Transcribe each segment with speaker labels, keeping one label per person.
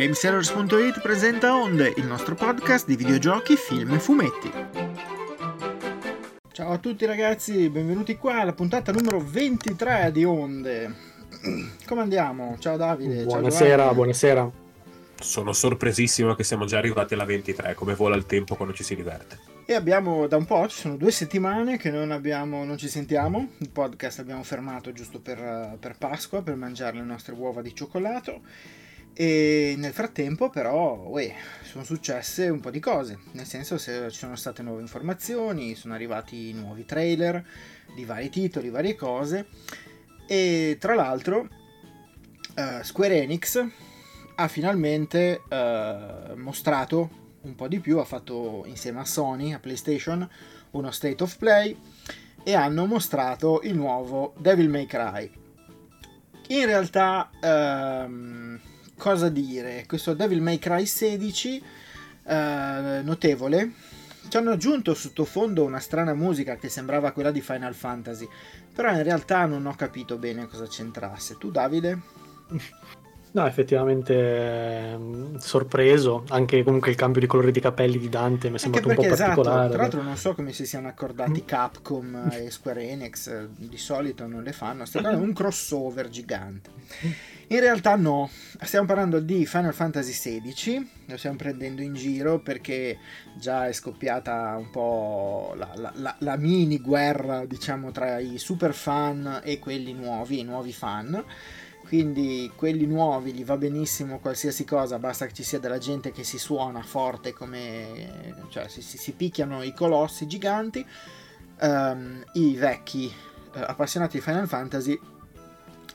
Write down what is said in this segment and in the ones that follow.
Speaker 1: Gamesellers.it presenta Onde, il nostro podcast di videogiochi, film e fumetti. Ciao a tutti ragazzi, benvenuti qua alla puntata numero 23 di Onde. Come andiamo? Ciao Davide.
Speaker 2: Buonasera,
Speaker 1: ciao
Speaker 2: buonasera.
Speaker 3: Sono sorpresissimo che siamo già arrivati alla 23, come vola il tempo quando ci si diverte.
Speaker 1: E abbiamo da un po', ci sono due settimane che non, abbiamo, non ci sentiamo. Il podcast l'abbiamo fermato giusto per, per Pasqua, per mangiare le nostre uova di cioccolato. E nel frattempo, però, uè, sono successe un po' di cose. Nel senso, se ci sono state nuove informazioni, sono arrivati nuovi trailer di vari titoli, varie cose. E tra l'altro, uh, Square Enix ha finalmente uh, mostrato un po' di più, ha fatto insieme a Sony, a PlayStation, uno State of Play e hanno mostrato il nuovo Devil May Cry. In realtà, um, cosa dire? Questo Devil May Cry 16, uh, notevole, ci hanno aggiunto sottofondo una strana musica che sembrava quella di Final Fantasy, però in realtà non ho capito bene cosa c'entrasse. Tu Davide?
Speaker 2: No, effettivamente eh, sorpreso, anche comunque il cambio di colore di capelli di Dante mi è sembrato
Speaker 1: perché,
Speaker 2: un po'
Speaker 1: esatto,
Speaker 2: particolare.
Speaker 1: Tra l'altro non so come si siano accordati Capcom e Square Enix, di solito non le fanno, di un crossover gigante. In realtà no, stiamo parlando di Final Fantasy XVI, lo stiamo prendendo in giro perché già è scoppiata un po' la, la, la, la mini guerra diciamo tra i super fan e quelli nuovi, i nuovi fan quindi quelli nuovi gli va benissimo qualsiasi cosa, basta che ci sia della gente che si suona forte come cioè si, si, si picchiano i colossi giganti. Um, I vecchi uh, appassionati di Final Fantasy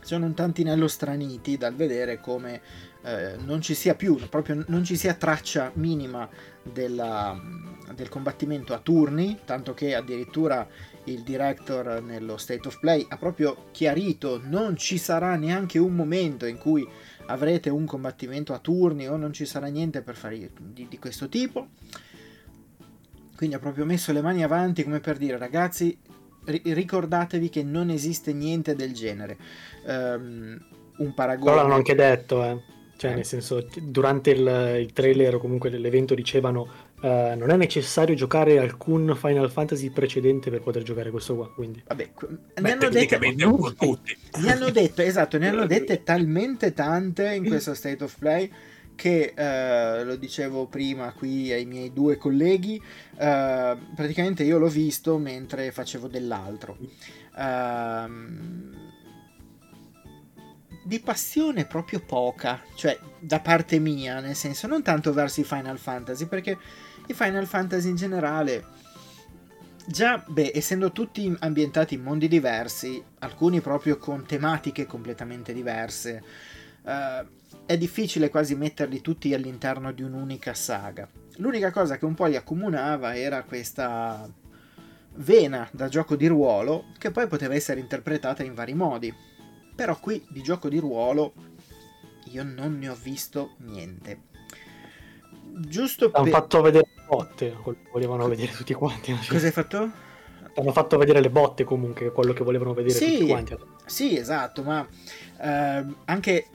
Speaker 1: sono un tantinello straniti dal vedere come uh, non ci sia più, proprio non ci sia traccia minima della, del combattimento a turni, tanto che addirittura il director nello State of Play ha proprio chiarito non ci sarà neanche un momento in cui avrete un combattimento a turni o non ci sarà niente per fare di, di questo tipo. Quindi ha proprio messo le mani avanti come per dire ragazzi ricordatevi che non esiste niente del genere. Um, un paragone...
Speaker 2: Però l'hanno anche detto, eh. Cioè, eh. nel senso, durante il, il trailer o comunque l'evento dicevano Uh, non è necessario giocare alcun Final Fantasy precedente per poter giocare questo qua. Quindi.
Speaker 1: Vabbè, ne hanno tutti. Ne hanno detto, esatto, ne hanno dette talmente tante in questo State of Play che uh, lo dicevo prima qui ai miei due colleghi, uh, praticamente io l'ho visto mentre facevo dell'altro. Uh, di passione proprio poca, cioè da parte mia, nel senso non tanto verso i Final Fantasy, perché i Final Fantasy in generale, già, beh, essendo tutti ambientati in mondi diversi, alcuni proprio con tematiche completamente diverse, uh, è difficile quasi metterli tutti all'interno di un'unica saga. L'unica cosa che un po' li accomunava era questa vena da gioco di ruolo che poi poteva essere interpretata in vari modi però qui di gioco di ruolo io non ne ho visto niente. Giusto
Speaker 2: Hanno per... fatto vedere le botte, volevano vedere tutti quanti.
Speaker 1: Cosa hai fatto?
Speaker 2: Hanno fatto vedere le botte comunque, quello che volevano vedere
Speaker 1: sì,
Speaker 2: tutti quanti.
Speaker 1: Sì, esatto, ma eh, anche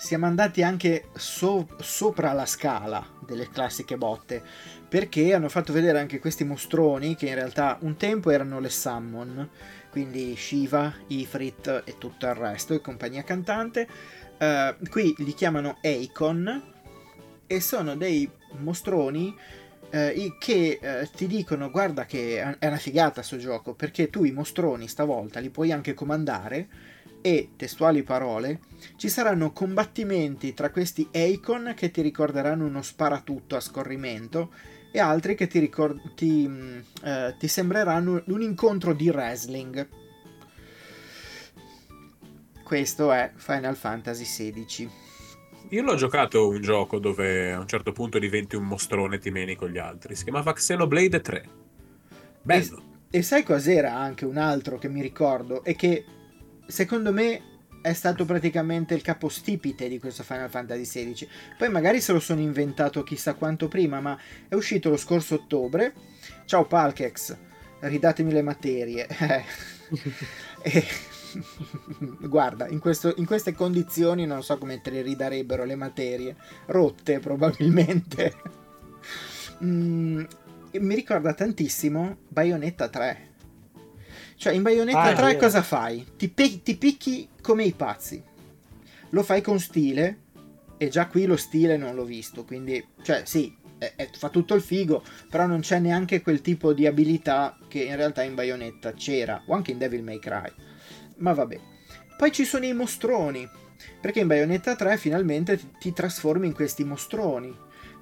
Speaker 1: siamo andati anche so- sopra la scala delle classiche botte perché hanno fatto vedere anche questi mostroni che in realtà un tempo erano le summon quindi Shiva, Ifrit e tutto il resto, e compagnia cantante. Uh, qui li chiamano Eikon e sono dei mostroni uh, che uh, ti dicono guarda che è una figata sto gioco perché tu i mostroni stavolta li puoi anche comandare e, testuali parole, ci saranno combattimenti tra questi Eikon che ti ricorderanno uno sparatutto a scorrimento e altri che ti, ricord- ti, mm, eh, ti sembreranno un incontro di wrestling. Questo è Final Fantasy XVI.
Speaker 3: Io l'ho giocato un gioco dove a un certo punto diventi un mostrone e ti meni con gli altri. Si chiamava Xenoblade 3. Bello.
Speaker 1: E, e sai cos'era anche un altro che mi ricordo? E che secondo me è stato praticamente il capostipite di questo Final Fantasy XVI. Poi magari se lo sono inventato chissà quanto prima, ma è uscito lo scorso ottobre. Ciao Palkex, ridatemi le materie. e, Guarda, in, questo, in, queste condizioni non so come te le ridarebbero le materie, rotte probabilmente. mm, mi ricorda tantissimo Bayonetta 3. Cioè, in Bayonetta ah, 3 cosa fai? Ti, pe- ti picchi come i pazzi. Lo fai con stile, e già qui lo stile non l'ho visto, quindi, cioè, sì, è, è, fa tutto il figo, però non c'è neanche quel tipo di abilità che in realtà in Bayonetta c'era, o anche in Devil May Cry. Ma vabbè. Poi ci sono i mostroni, perché in Bayonetta 3 finalmente ti, ti trasformi in questi mostroni.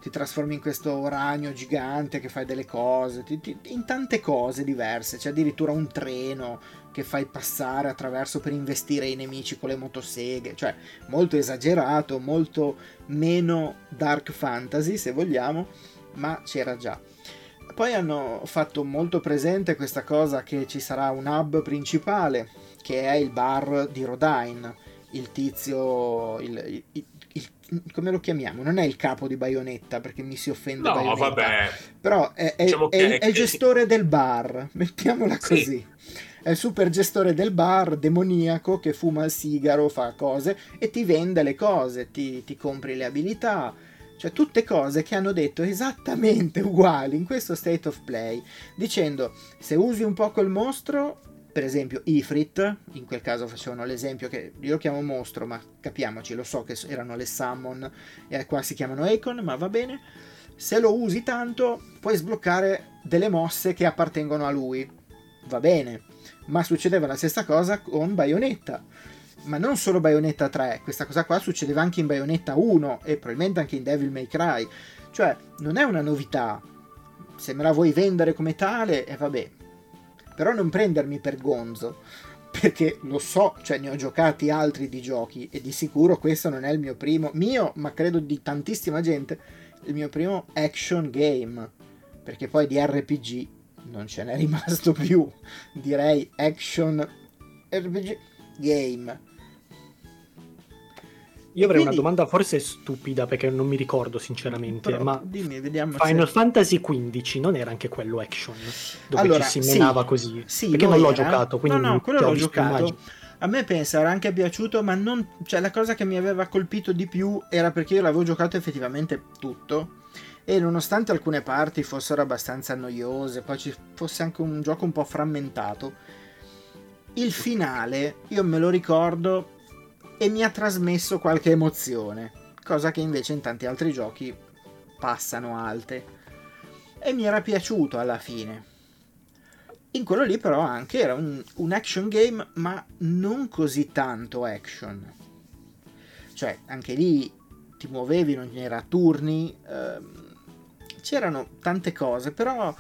Speaker 1: Ti trasformi in questo ragno gigante che fai delle cose, ti, ti, in tante cose diverse. C'è addirittura un treno che fai passare attraverso per investire i nemici con le motoseghe. Cioè, molto esagerato, molto meno dark fantasy, se vogliamo, ma c'era già. Poi hanno fatto molto presente questa cosa che ci sarà un hub principale che è il bar di Rodine, il tizio, il, il, il, come lo chiamiamo? Non è il capo di Bayonetta perché mi si offende
Speaker 3: no,
Speaker 1: Bayonetta,
Speaker 3: vabbè.
Speaker 1: però è, è, diciamo è, è, il gestore del bar, mettiamola così. Sì. È il super gestore del bar demoniaco che fuma il sigaro, fa cose e ti vende le cose, ti, ti compri le abilità, cioè tutte cose che hanno detto esattamente uguali in questo state of play, dicendo se usi un po' quel mostro per esempio Ifrit, in quel caso facevano l'esempio che io lo chiamo mostro, ma capiamoci, lo so che erano le summon e qua si chiamano Icon, ma va bene. Se lo usi tanto puoi sbloccare delle mosse che appartengono a lui, va bene. Ma succedeva la stessa cosa con Bayonetta. Ma non solo Bayonetta 3, questa cosa qua succedeva anche in Bayonetta 1 e probabilmente anche in Devil May Cry. Cioè, non è una novità. Se me la vuoi vendere come tale, e eh, vabbè, però non prendermi per gonzo, perché lo so, cioè ne ho giocati altri di giochi e di sicuro questo non è il mio primo, mio, ma credo di tantissima gente, il mio primo action game, perché poi di RPG non ce n'è rimasto più, direi action RPG game.
Speaker 2: Io avrei quindi... una domanda forse stupida perché non mi ricordo sinceramente, Però, ma
Speaker 1: dimmi, vediamo
Speaker 2: Final se... Fantasy XV non era anche quello action dove allora, ci si menava
Speaker 1: sì,
Speaker 2: così?
Speaker 1: Sì,
Speaker 2: perché non l'ho era. giocato, quindi
Speaker 1: no, no, quello l'ho giocato. A me pensa era anche piaciuto, ma non... Cioè, la cosa che mi aveva colpito di più era perché io l'avevo giocato effettivamente tutto e nonostante alcune parti fossero abbastanza noiose, poi ci fosse anche un gioco un po' frammentato, il finale io me lo ricordo e mi ha trasmesso qualche emozione, cosa che invece in tanti altri giochi passano alte. E mi era piaciuto alla fine. In quello lì però anche era un, un action game, ma non così tanto action. Cioè, anche lì ti muovevi, non era turni, ehm, c'erano tante cose, però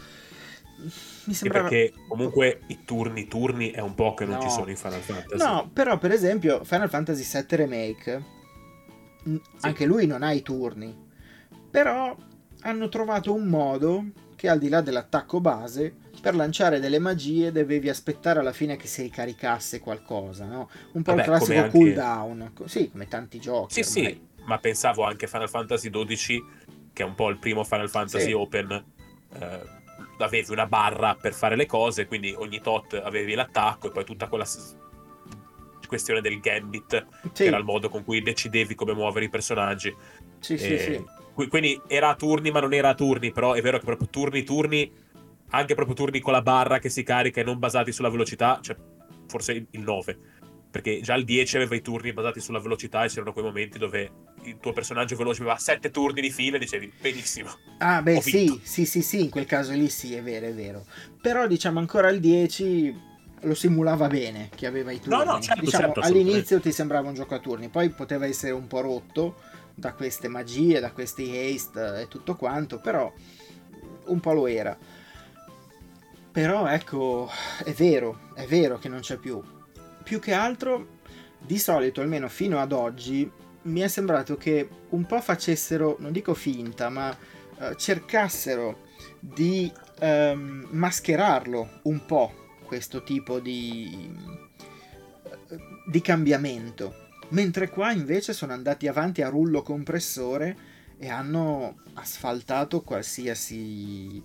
Speaker 1: mi sembrava...
Speaker 3: perché comunque i turni turni è un po' che non no. ci sono in Final Fantasy.
Speaker 1: No, però per esempio Final Fantasy VII Remake, sì. anche lui non ha i turni, però hanno trovato un modo che al di là dell'attacco base, per lanciare delle magie dovevi aspettare alla fine che si ricaricasse qualcosa, no? Un po' Vabbè, il classico anche... cooldown, sì, come tanti giochi.
Speaker 3: Sì, ormai. sì, ma pensavo anche Final Fantasy XII, che è un po' il primo Final Fantasy sì. Open, eh, avevi una barra per fare le cose, quindi ogni tot avevi l'attacco e poi tutta quella questione del gambit, sì. che era il modo con cui decidevi come muovere i personaggi.
Speaker 1: Sì, e... sì, sì.
Speaker 3: Quindi era a turni, ma non era a turni, però è vero che proprio turni, turni, anche proprio turni con la barra che si carica e non basati sulla velocità, cioè forse il 9 perché già il 10 aveva i turni basati sulla velocità e c'erano quei momenti dove il tuo personaggio veloce aveva 7 turni di fila e dicevi benissimo.
Speaker 1: Ah beh sì, sì, sì, sì, in quel caso lì sì, è vero, è vero. Però diciamo ancora il 10 lo simulava bene che aveva i turni.
Speaker 3: No, no, certo,
Speaker 1: diciamo,
Speaker 3: certo,
Speaker 1: all'inizio ti sembrava un gioco a turni, poi poteva essere un po' rotto da queste magie, da questi haste e tutto quanto, però un po' lo era. Però ecco, è vero, è vero che non c'è più più che altro, di solito, almeno fino ad oggi, mi è sembrato che un po' facessero, non dico finta, ma uh, cercassero di um, mascherarlo un po' questo tipo di, di cambiamento. Mentre qua invece sono andati avanti a rullo compressore e hanno asfaltato qualsiasi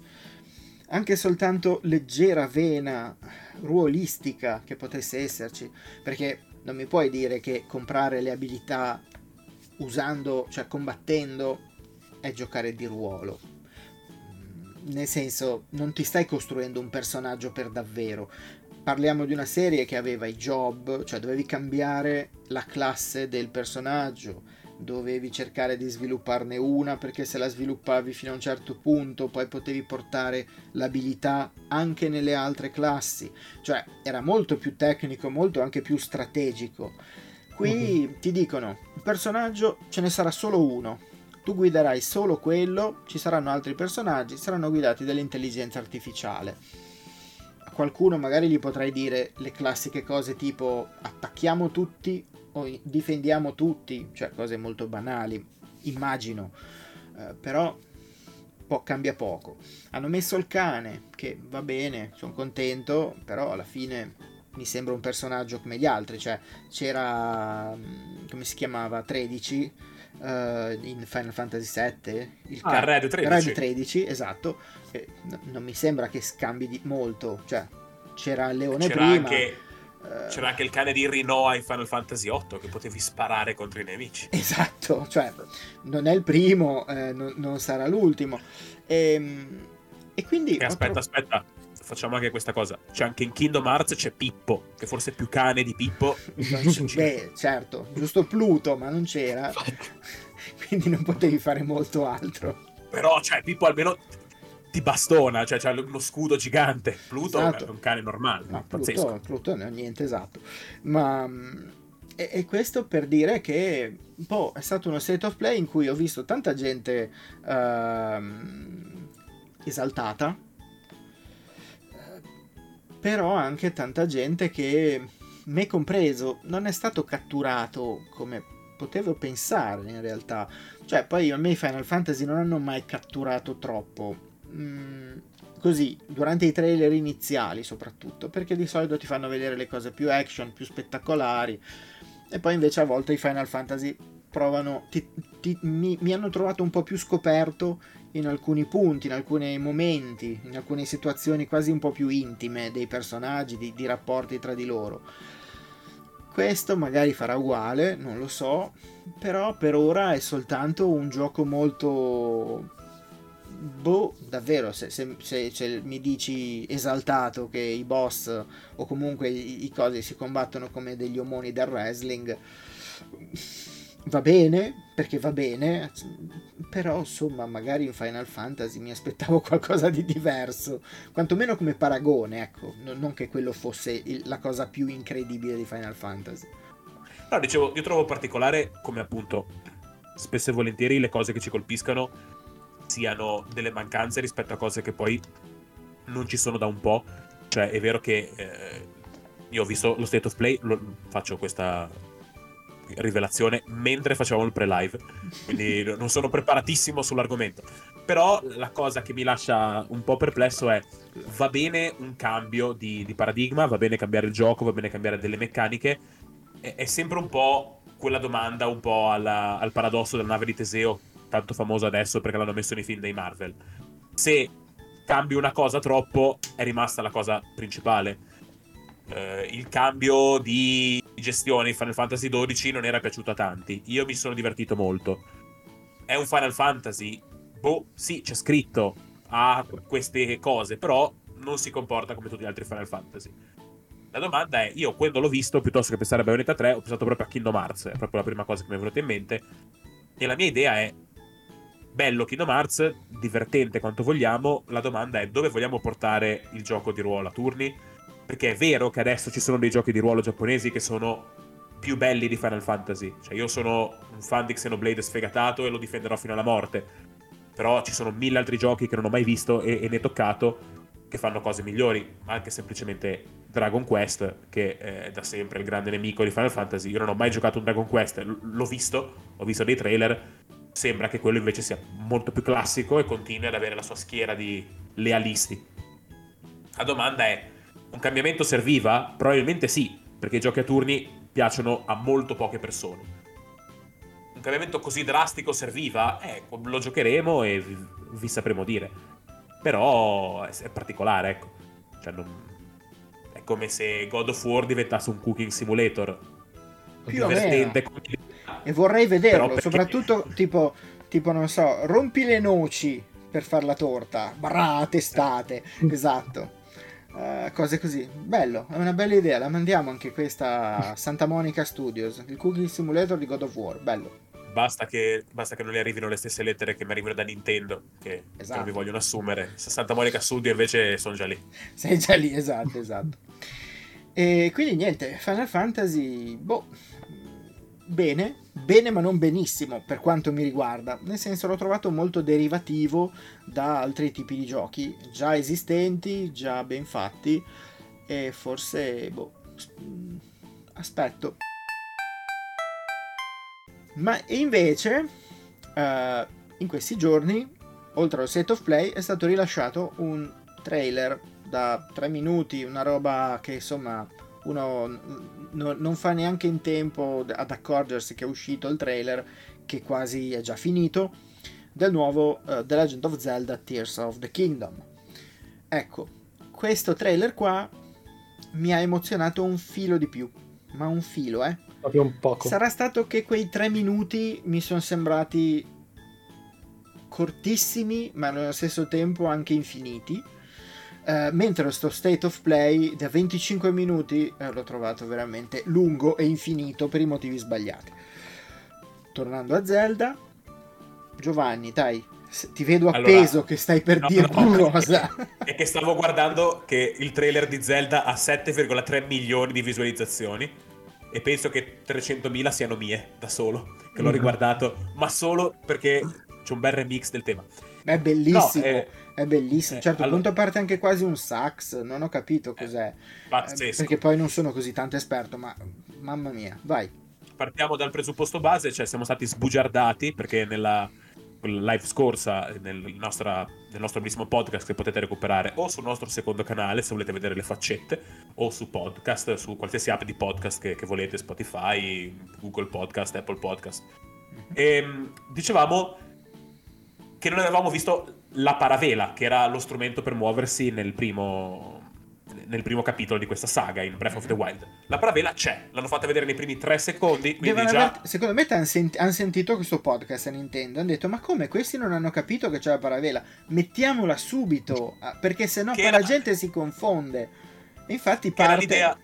Speaker 1: anche soltanto leggera vena ruolistica che potesse esserci, perché non mi puoi dire che comprare le abilità usando, cioè combattendo, è giocare di ruolo. Nel senso, non ti stai costruendo un personaggio per davvero. Parliamo di una serie che aveva i job, cioè dovevi cambiare la classe del personaggio, dovevi cercare di svilupparne una perché se la sviluppavi fino a un certo punto poi potevi portare l'abilità anche nelle altre classi, cioè era molto più tecnico, molto anche più strategico. Qui uh-huh. ti dicono, il personaggio ce ne sarà solo uno, tu guiderai solo quello, ci saranno altri personaggi, saranno guidati dall'intelligenza artificiale. A qualcuno magari gli potrai dire le classiche cose tipo attacchiamo tutti difendiamo tutti, cioè cose molto banali, immagino, eh, però po- cambia poco. Hanno messo il cane, che va bene, sono contento, però alla fine mi sembra un personaggio come gli altri, cioè c'era, mm, come si chiamava, 13 uh, eh, in Final Fantasy VII,
Speaker 3: il ah, ca- Red 13.
Speaker 1: Red 13, esatto, eh, non mi sembra che scambi di molto, cioè c'era il leone c'era prima.
Speaker 3: Anche c'era anche il cane di Rinoa in Final Fantasy VIII che potevi sparare contro i nemici.
Speaker 1: Esatto, cioè non è il primo, eh, non, non, sarà l'ultimo. E, ehm, e quindi...
Speaker 3: E aspetta, tro... aspetta, facciamo anche questa cosa. C'è anche in Kingdom Hearts c'è Pippo, che forse è più cane di Pippo.
Speaker 1: Beh, certo, giusto Pluto, ma non c'era. quindi non potevi fare molto altro.
Speaker 3: Però, cioè, Pippo almeno ti bastona, cioè c'ha lo scudo gigante. Pluto esatto. è un cane normale.
Speaker 1: No, Pluto, Pluto non è niente esatto. Ma mm, e, e, questo per dire che boh, è stato uno state of play in cui ho visto tanta gente uh, esaltata, però anche tanta gente che, me compreso, non è stato catturato come potevo pensare in realtà. Cioè, poi a me i Final Fantasy non hanno mai catturato troppo Mm, così durante i trailer iniziali soprattutto perché di solito ti fanno vedere le cose più action più spettacolari e poi invece a volte i Final Fantasy provano ti, ti, mi, mi, hanno trovato un po' più scoperto in alcuni punti in alcuni momenti in alcune situazioni quasi un po' più intime dei personaggi di, di rapporti tra di loro. Questo magari farà uguale non lo so però per ora è soltanto un gioco molto boh, davvero, se, se, se, se, mi dici esaltato che i boss o comunque i, i cosi si combattono come degli omoni del wrestling, va bene, perché va bene, però insomma magari in Final Fantasy mi aspettavo qualcosa di diverso, quantomeno come paragone, ecco, non che quello fosse il, la cosa più incredibile di Final Fantasy.
Speaker 3: No, dicevo, io trovo particolare come appunto spesso e volentieri le cose che ci colpiscano siano delle mancanze rispetto a cose che poi non ci sono da un po'. Cioè, è vero che eh, io ho visto lo state of play, lo, faccio questa rivelazione mentre facevamo il pre-live, quindi non sono preparatissimo sull'argomento. Però la cosa che mi lascia un po' perplesso è va bene un cambio di, di paradigma, va bene cambiare il gioco, va bene cambiare delle meccaniche, è, è sempre un po' quella domanda un po' alla, al paradosso della nave di Teseo tanto famoso adesso perché l'hanno messo nei film dei Marvel. Se cambi una cosa troppo, è rimasta la cosa principale. Uh, il cambio di gestione in Final Fantasy XII non era piaciuto a tanti. Io mi sono divertito molto. È un Final Fantasy? Boh, sì, c'è scritto a queste cose, però non si comporta come tutti gli altri Final Fantasy. La domanda è, io quando l'ho visto, piuttosto che pensare a Bayonetta 3, ho pensato proprio a Kingdom Hearts, è proprio la prima cosa che mi è venuta in mente. E la mia idea è, bello Kingdom Hearts, divertente quanto vogliamo, la domanda è dove vogliamo portare il gioco di ruolo a turni? Perché è vero che adesso ci sono dei giochi di ruolo giapponesi che sono più belli di Final Fantasy. Cioè io sono un fan di Xenoblade sfegatato e lo difenderò fino alla morte. Però ci sono mille altri giochi che non ho mai visto e, e ne toccato che fanno cose migliori. Anche semplicemente Dragon Quest, che è da sempre il grande nemico di Final Fantasy. Io non ho mai giocato un Dragon Quest, l'ho visto, ho visto dei trailer sembra che quello invece sia molto più classico e continui ad avere la sua schiera di lealisti. La domanda è, un cambiamento serviva? Probabilmente sì, perché i giochi a turni piacciono a molto poche persone. Un cambiamento così drastico serviva? Eh, lo giocheremo e vi, vi sapremo dire. Però è, particolare, ecco. Cioè, non... È come se God of War diventasse un cooking simulator.
Speaker 1: Più o meno. E vorrei vederlo, perché... soprattutto tipo, tipo, non so, rompi le noci per fare la torta. Brà, testate. esatto. Uh, cose così. Bello, è una bella idea. La mandiamo anche questa a Santa Monica Studios. Il cooking simulator di God of War. Bello.
Speaker 3: Basta che, basta che non le arrivino le stesse lettere che mi arrivano da Nintendo, che esatto. non mi vogliono assumere. Santa Monica Studio invece sono già lì.
Speaker 1: Sei già lì, esatto, esatto. e quindi niente, Final Fantasy, boh, bene, bene ma non benissimo per quanto mi riguarda, nel senso l'ho trovato molto derivativo da altri tipi di giochi già esistenti, già ben fatti e forse, boh, aspetto. Ma invece, uh, in questi giorni, oltre al set of play, è stato rilasciato un trailer da 3 minuti, una roba che insomma uno n- non fa neanche in tempo ad accorgersi che è uscito il trailer, che quasi è già finito, del nuovo uh, The Legend of Zelda Tears of the Kingdom. Ecco, questo trailer qua mi ha emozionato un filo di più, ma un filo, eh.
Speaker 2: Proprio un poco.
Speaker 1: Sarà stato che quei tre minuti mi sono sembrati cortissimi, ma nello stesso tempo anche infiniti Uh, mentre sto state of play da 25 minuti eh, l'ho trovato veramente lungo e infinito per i motivi sbagliati. Tornando a Zelda, Giovanni, dai, ti vedo appeso allora, che stai per no, dire no, qualcosa.
Speaker 3: È che stavo guardando che il trailer di Zelda ha 7,3 milioni di visualizzazioni e penso che 300.000 siano mie da solo, che l'ho mm. riguardato, ma solo perché c'è un bel remix del tema.
Speaker 1: È bellissimo. No, eh, è bellissimo. Certo, eh, allora... punto parte anche quasi un sax, non ho capito eh, cos'è. Eh,
Speaker 3: pazzesco.
Speaker 1: perché poi non sono così tanto esperto, ma mamma mia, vai.
Speaker 3: Partiamo dal presupposto base, cioè siamo stati sbugiardati perché nella live scorsa nel, nostra, nel nostro bellissimo podcast che potete recuperare o sul nostro secondo canale se volete vedere le faccette o su podcast, su qualsiasi app di podcast che, che volete, Spotify, Google Podcast, Apple Podcast. Mhm. E ehm, dicevamo che non avevamo visto la paravela, che era lo strumento per muoversi nel primo, nel primo capitolo di questa saga in Breath of the Wild. La paravela c'è, l'hanno fatta vedere nei primi tre secondi. Quindi già...
Speaker 1: aver, secondo me hanno senti, han sentito questo podcast a Nintendo. Hanno detto: Ma come questi non hanno capito che c'è la paravela? Mettiamola subito, ah, perché sennò era... la gente si confonde. infatti parte. Era l'idea.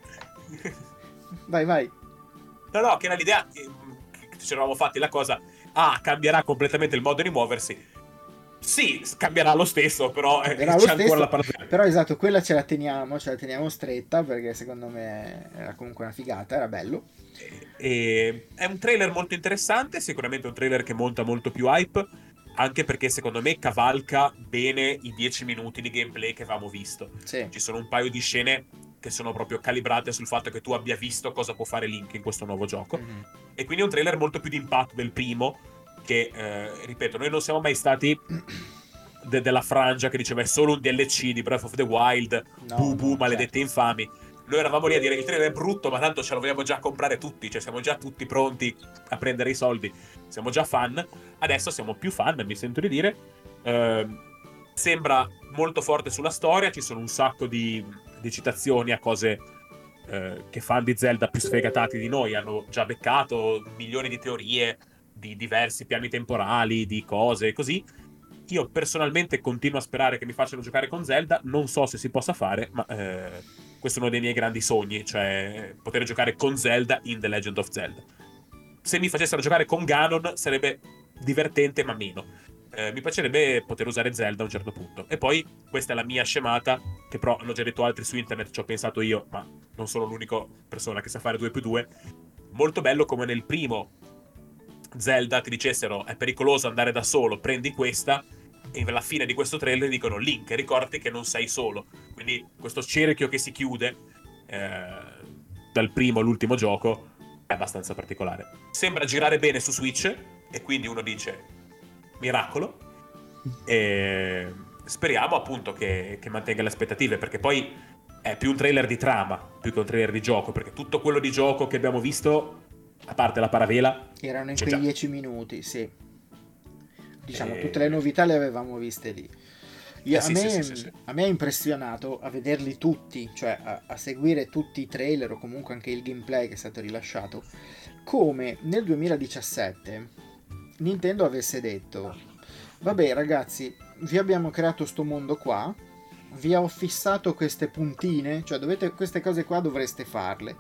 Speaker 1: vai, vai.
Speaker 3: No, no, che era l'idea. Che ci eravamo fatti la cosa. Ah, cambierà completamente il modo di muoversi sì, cambierà lo stesso, però eh, c'è stesso, ancora la parte.
Speaker 1: Però esatto, quella ce la teniamo, ce la teniamo stretta perché secondo me era comunque una figata, era bello.
Speaker 3: E, è un trailer molto interessante, sicuramente un trailer che monta molto più hype, anche perché secondo me cavalca bene i 10 minuti di gameplay che avevamo visto.
Speaker 1: Sì.
Speaker 3: Ci sono un paio di scene che sono proprio calibrate sul fatto che tu abbia visto cosa può fare Link in questo nuovo gioco. Mm-hmm. E quindi è un trailer molto più di impatto del primo che, eh, ripeto, noi non siamo mai stati de- della frangia che diceva è solo un DLC di Breath of the Wild, no, bubu, no, maledetti certo. infami. Noi eravamo lì a dire il trailer è brutto, ma tanto ce lo vogliamo già comprare tutti, cioè siamo già tutti pronti a prendere i soldi, siamo già fan. Adesso siamo più fan, mi sento di dire. Eh, sembra molto forte sulla storia, ci sono un sacco di, di citazioni a cose eh, che fan di Zelda più sfegatati di noi hanno già beccato, milioni di teorie, di diversi piani temporali, di cose così. Io personalmente continuo a sperare che mi facciano giocare con Zelda, non so se si possa fare, ma eh, questo è uno dei miei grandi sogni, cioè poter giocare con Zelda in The Legend of Zelda. Se mi facessero giocare con Ganon sarebbe divertente, ma meno. Eh, mi piacerebbe poter usare Zelda a un certo punto. E poi, questa è la mia scemata, che però l'ho già detto altri su internet, ci ho pensato io, ma non sono l'unica persona che sa fare 2 più 2. Molto bello come nel primo Zelda ti dicessero è pericoloso andare da solo, prendi questa, e alla fine di questo trailer dicono Link, ricordati che non sei solo. Quindi questo cerchio che si chiude eh, dal primo all'ultimo gioco è abbastanza particolare. Sembra girare bene su Switch e quindi uno dice miracolo. E speriamo appunto che, che mantenga le aspettative perché poi è più un trailer di trama più che un trailer di gioco perché tutto quello di gioco che abbiamo visto a parte la paravela.
Speaker 1: Erano in quei dieci minuti, sì. Diciamo, e... tutte le novità le avevamo viste lì. Io,
Speaker 3: Eh,
Speaker 1: a,
Speaker 3: sì,
Speaker 1: me,
Speaker 3: sì, sì,
Speaker 1: a me ha impressionato a vederli tutti, cioè a, a seguire tutti i trailer o comunque anche il gameplay che è stato rilasciato, come nel 2017 Nintendo avesse detto, vabbè ragazzi, vi abbiamo creato sto mondo qua, vi ho fissato queste puntine, cioè dovete, queste cose qua dovreste farle.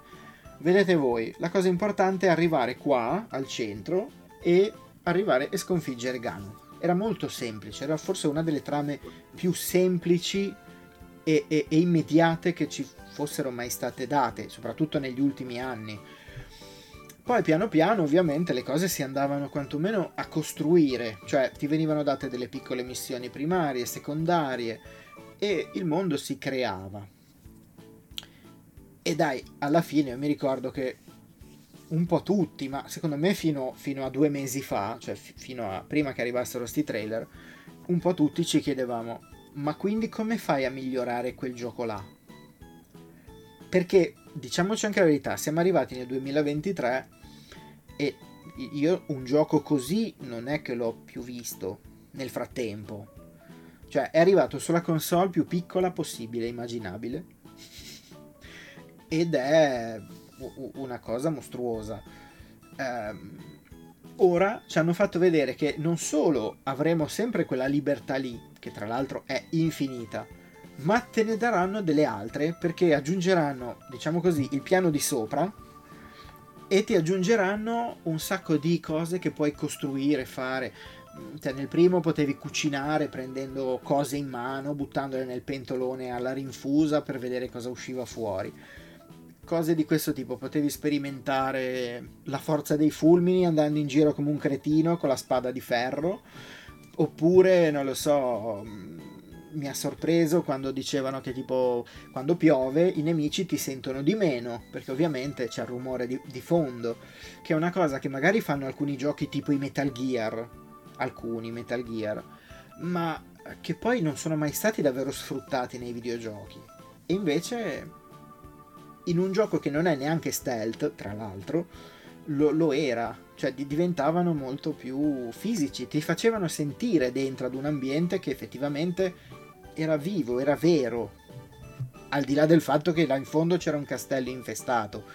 Speaker 1: Vedete voi, la cosa importante è arrivare qua, al centro, e arrivare e sconfiggere Ganon. Era molto semplice, era forse una delle trame più semplici e, e- e immediate che ci fossero mai state date, soprattutto negli ultimi anni. Poi piano piano ovviamente le cose si andavano quantomeno a costruire, cioè ti venivano date delle piccole missioni primarie, secondarie e il mondo si creava. E dai, alla fine mi ricordo che un po' tutti, ma secondo me fino, fino a due mesi fa, cioè fi- fino a prima che arrivassero sti trailer, un po' tutti ci chiedevamo, ma quindi come fai a migliorare quel gioco là? Perché, diciamoci anche la verità, siamo arrivati nel 2023 e io un gioco così non è che l'ho più visto nel frattempo. Cioè, è arrivato sulla console più piccola possibile, immaginabile. Ed è una cosa mostruosa. Ehm, ora ci hanno fatto vedere che non solo avremo sempre quella libertà lì, che tra l'altro è infinita, ma te ne daranno delle altre perché aggiungeranno, diciamo così, il piano di sopra e ti aggiungeranno un sacco di cose che puoi costruire, fare. Cioè, nel primo potevi cucinare prendendo cose in mano, buttandole nel pentolone alla rinfusa per vedere cosa usciva fuori. Cose di questo tipo, potevi sperimentare la forza dei fulmini andando in giro come un cretino con la spada di ferro, oppure, non lo so, mi ha sorpreso quando dicevano che tipo quando piove i nemici ti sentono di meno, perché ovviamente c'è il rumore di, di fondo, che è una cosa che magari fanno alcuni giochi tipo i Metal Gear, alcuni Metal Gear, ma che poi non sono mai stati davvero sfruttati nei videogiochi. E invece in un gioco che non è neanche stealth, tra l'altro, lo, lo era, cioè di- diventavano molto più fisici, ti facevano sentire dentro ad un ambiente che effettivamente era vivo, era vero, al di là del fatto che là in fondo c'era un castello infestato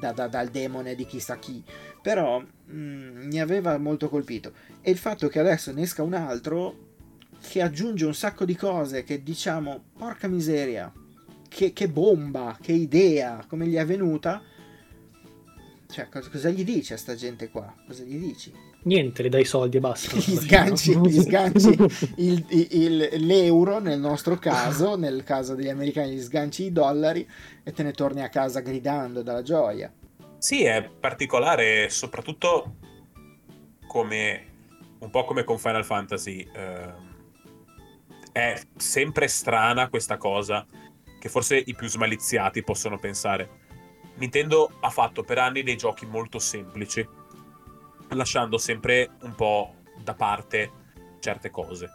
Speaker 1: da- da- dal demone di chissà chi, però mm, mi aveva molto colpito. E il fatto che adesso ne esca un altro che aggiunge un sacco di cose che diciamo, porca miseria, che, che bomba, che idea, come gli è venuta. Cioè, cosa, cosa gli dici a sta gente qua? Cosa gli dici?
Speaker 2: Niente, le dai soldi e basta.
Speaker 1: Gli sganci, gli sganci il- il- l'euro nel nostro caso, nel caso degli americani gli sganci i dollari e te ne torni a casa gridando dalla gioia.
Speaker 3: Sì, è particolare, soprattutto come un po' come con Final Fantasy. ehm, è sempre strana questa cosa che forse i più smaliziati possono pensare. Nintendo ha fatto per anni dei giochi molto semplici, lasciando sempre un po' da parte certe cose.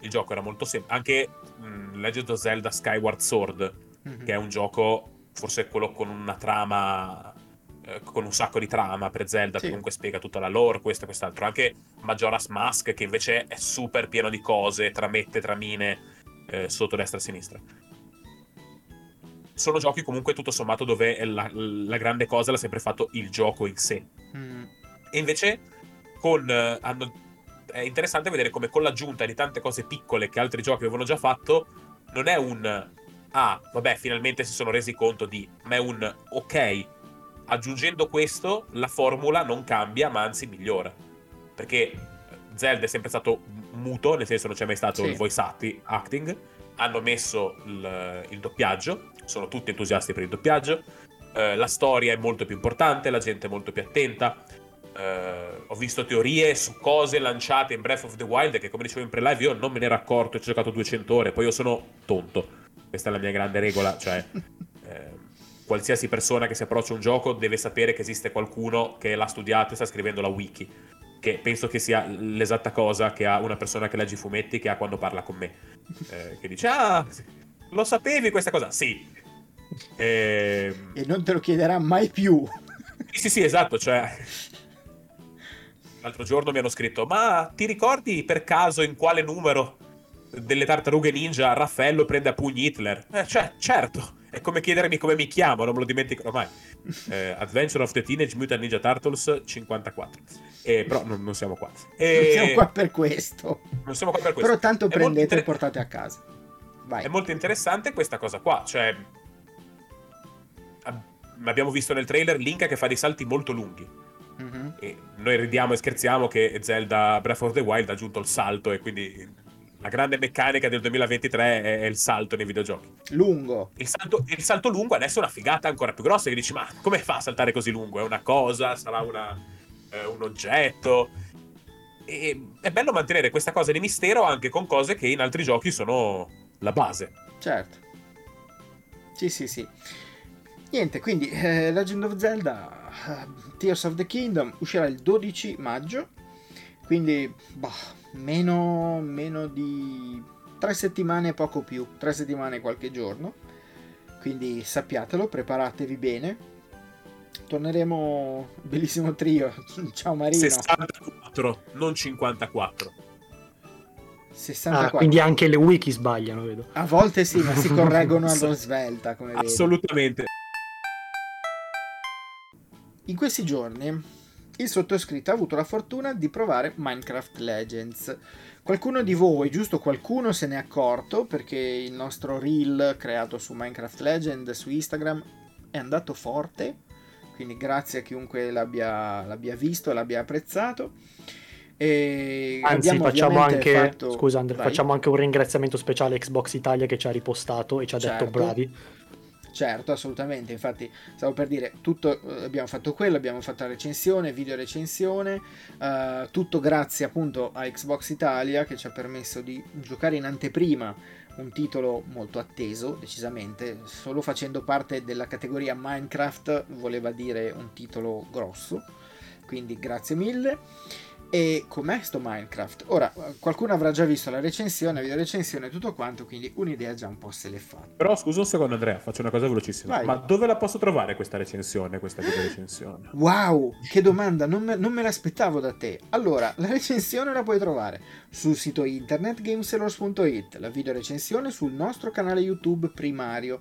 Speaker 3: Il gioco era molto semplice. Anche mh, Legend of Zelda Skyward Sword,
Speaker 1: Mhm.
Speaker 3: che è un gioco, forse quello con una trama, eh, con un sacco di trama per Zelda,
Speaker 1: Sì.
Speaker 3: che comunque spiega tutta la lore, questo e quest'altro. Anche Majora's Mask, che invece è super pieno di cose, tramette, tramine, eh, sotto destra e sinistra. Sono giochi comunque tutto sommato dove la, la grande cosa l'ha sempre fatto il gioco in sé.
Speaker 1: Mm.
Speaker 3: E invece con, eh, hanno- è interessante vedere come con l'aggiunta di tante cose piccole che altri giochi avevano già fatto, non è un ah, vabbè, finalmente si sono resi conto di, ma è un ok, aggiungendo questo la formula non cambia, ma anzi migliora. Perché Zelda è sempre stato muto, nel senso non c'è mai stato
Speaker 1: Sì.
Speaker 3: il voice acti- acting, hanno messo il, il doppiaggio, sono tutti entusiasti per il doppiaggio, eh, la storia è molto più importante, la gente è molto più attenta. Eh, ho visto teorie su cose lanciate in Breath of the Wild che, come dicevo in pre-live, io non me ne ero accorto. Ci ho giocato 200 ore. Poi io sono tonto. Questa è la mia grande regola. Cioè, eh, qualsiasi persona che si approccia a un gioco deve sapere che esiste qualcuno che l'ha studiato e sta scrivendo la wiki. Che penso che sia l'esatta cosa che ha una persona che legge i fumetti che ha quando parla con me. Eh, che dice: Ah, lo sapevi questa cosa? Sì. Ehm,
Speaker 1: E non te lo chiederà mai più.
Speaker 3: sì, sì, sì, esatto, cioè... L'altro giorno mi hanno scritto, ma ti ricordi per caso in quale numero delle tartarughe ninja, Raffaello prende a pugni Hitler. Eh, cioè, certo, è come chiedermi come mi chiamo, non me lo dimenticherò mai. Eh, Adventure of the Teenage Mutant Ninja Turtles 54. Eh, però non, non, siamo qua.
Speaker 1: Eh, non siamo qua per questo.
Speaker 3: Non siamo qua per questo.
Speaker 1: Però tanto è prendete inter... e portate a casa. Vai.
Speaker 3: È molto interessante questa cosa qua, cioè... Abbiamo visto nel trailer Link che fa dei salti molto lunghi. Mm-hmm. E noi ridiamo e scherziamo che Zelda Breath of the Wild ha aggiunto il salto e quindi la grande meccanica del 2023 è, il salto nei videogiochi.
Speaker 1: Lungo.
Speaker 3: Il salto, il salto, lungo adesso è una figata ancora più grossa che dici ma come fa a saltare così lungo? È una cosa? Sarà una, eh, un oggetto? E è bello mantenere questa cosa di mistero anche con cose che in altri giochi sono la base.
Speaker 1: Certo. Sì, sì, sì. Niente, quindi eh, Legend of Zelda uh, Tears of the Kingdom uscirà il 12 maggio, quindi bah, meno, meno di tre settimane, poco più, tre settimane qualche giorno. Quindi sappiatelo, preparatevi bene. Torneremo, bellissimo trio. Ciao Marino.
Speaker 3: 64, non 54.
Speaker 2: 64. Ah, quindi anche le wiki sbagliano, vedo.
Speaker 1: A volte sì, ma si correggono allo svelta, come
Speaker 3: Assolutamente.
Speaker 1: Vedi. In questi giorni il sottoscritto ha avuto la fortuna di provare Minecraft Legends. Qualcuno di voi, giusto qualcuno, se n'è accorto perché il nostro reel creato su Minecraft Legends su Instagram è andato forte, quindi grazie a chiunque l'abbia, l'abbia visto e l'abbia apprezzato.
Speaker 2: E Anzi, facciamo anche, fatto... scusa Andre, facciamo anche un ringraziamento speciale a Xbox Italia che ci ha ripostato e ci ha certo. detto bravi
Speaker 1: Certo, assolutamente, infatti stavo per dire, tutto, eh, abbiamo fatto quello, abbiamo fatto la recensione, video recensione, uh, tutto grazie appunto a Xbox Italia che ci ha permesso di giocare in anteprima un titolo molto atteso, decisamente, solo facendo parte della categoria Minecraft voleva dire un titolo grosso, quindi grazie mille. E com'è sto Minecraft? Ora, qualcuno avrà già visto la recensione, la video recensione e tutto quanto, quindi un'idea già un po' se l'è fatta.
Speaker 3: Però scusa un secondo Andrea, faccio una cosa velocissima. Vai. Ma dove la posso trovare questa recensione, questa video recensione?
Speaker 1: Wow, che domanda, non me, non me l'aspettavo da te. Allora, la recensione la puoi trovare sul sito internet gamesellers.it, la video recensione sul nostro canale YouTube primario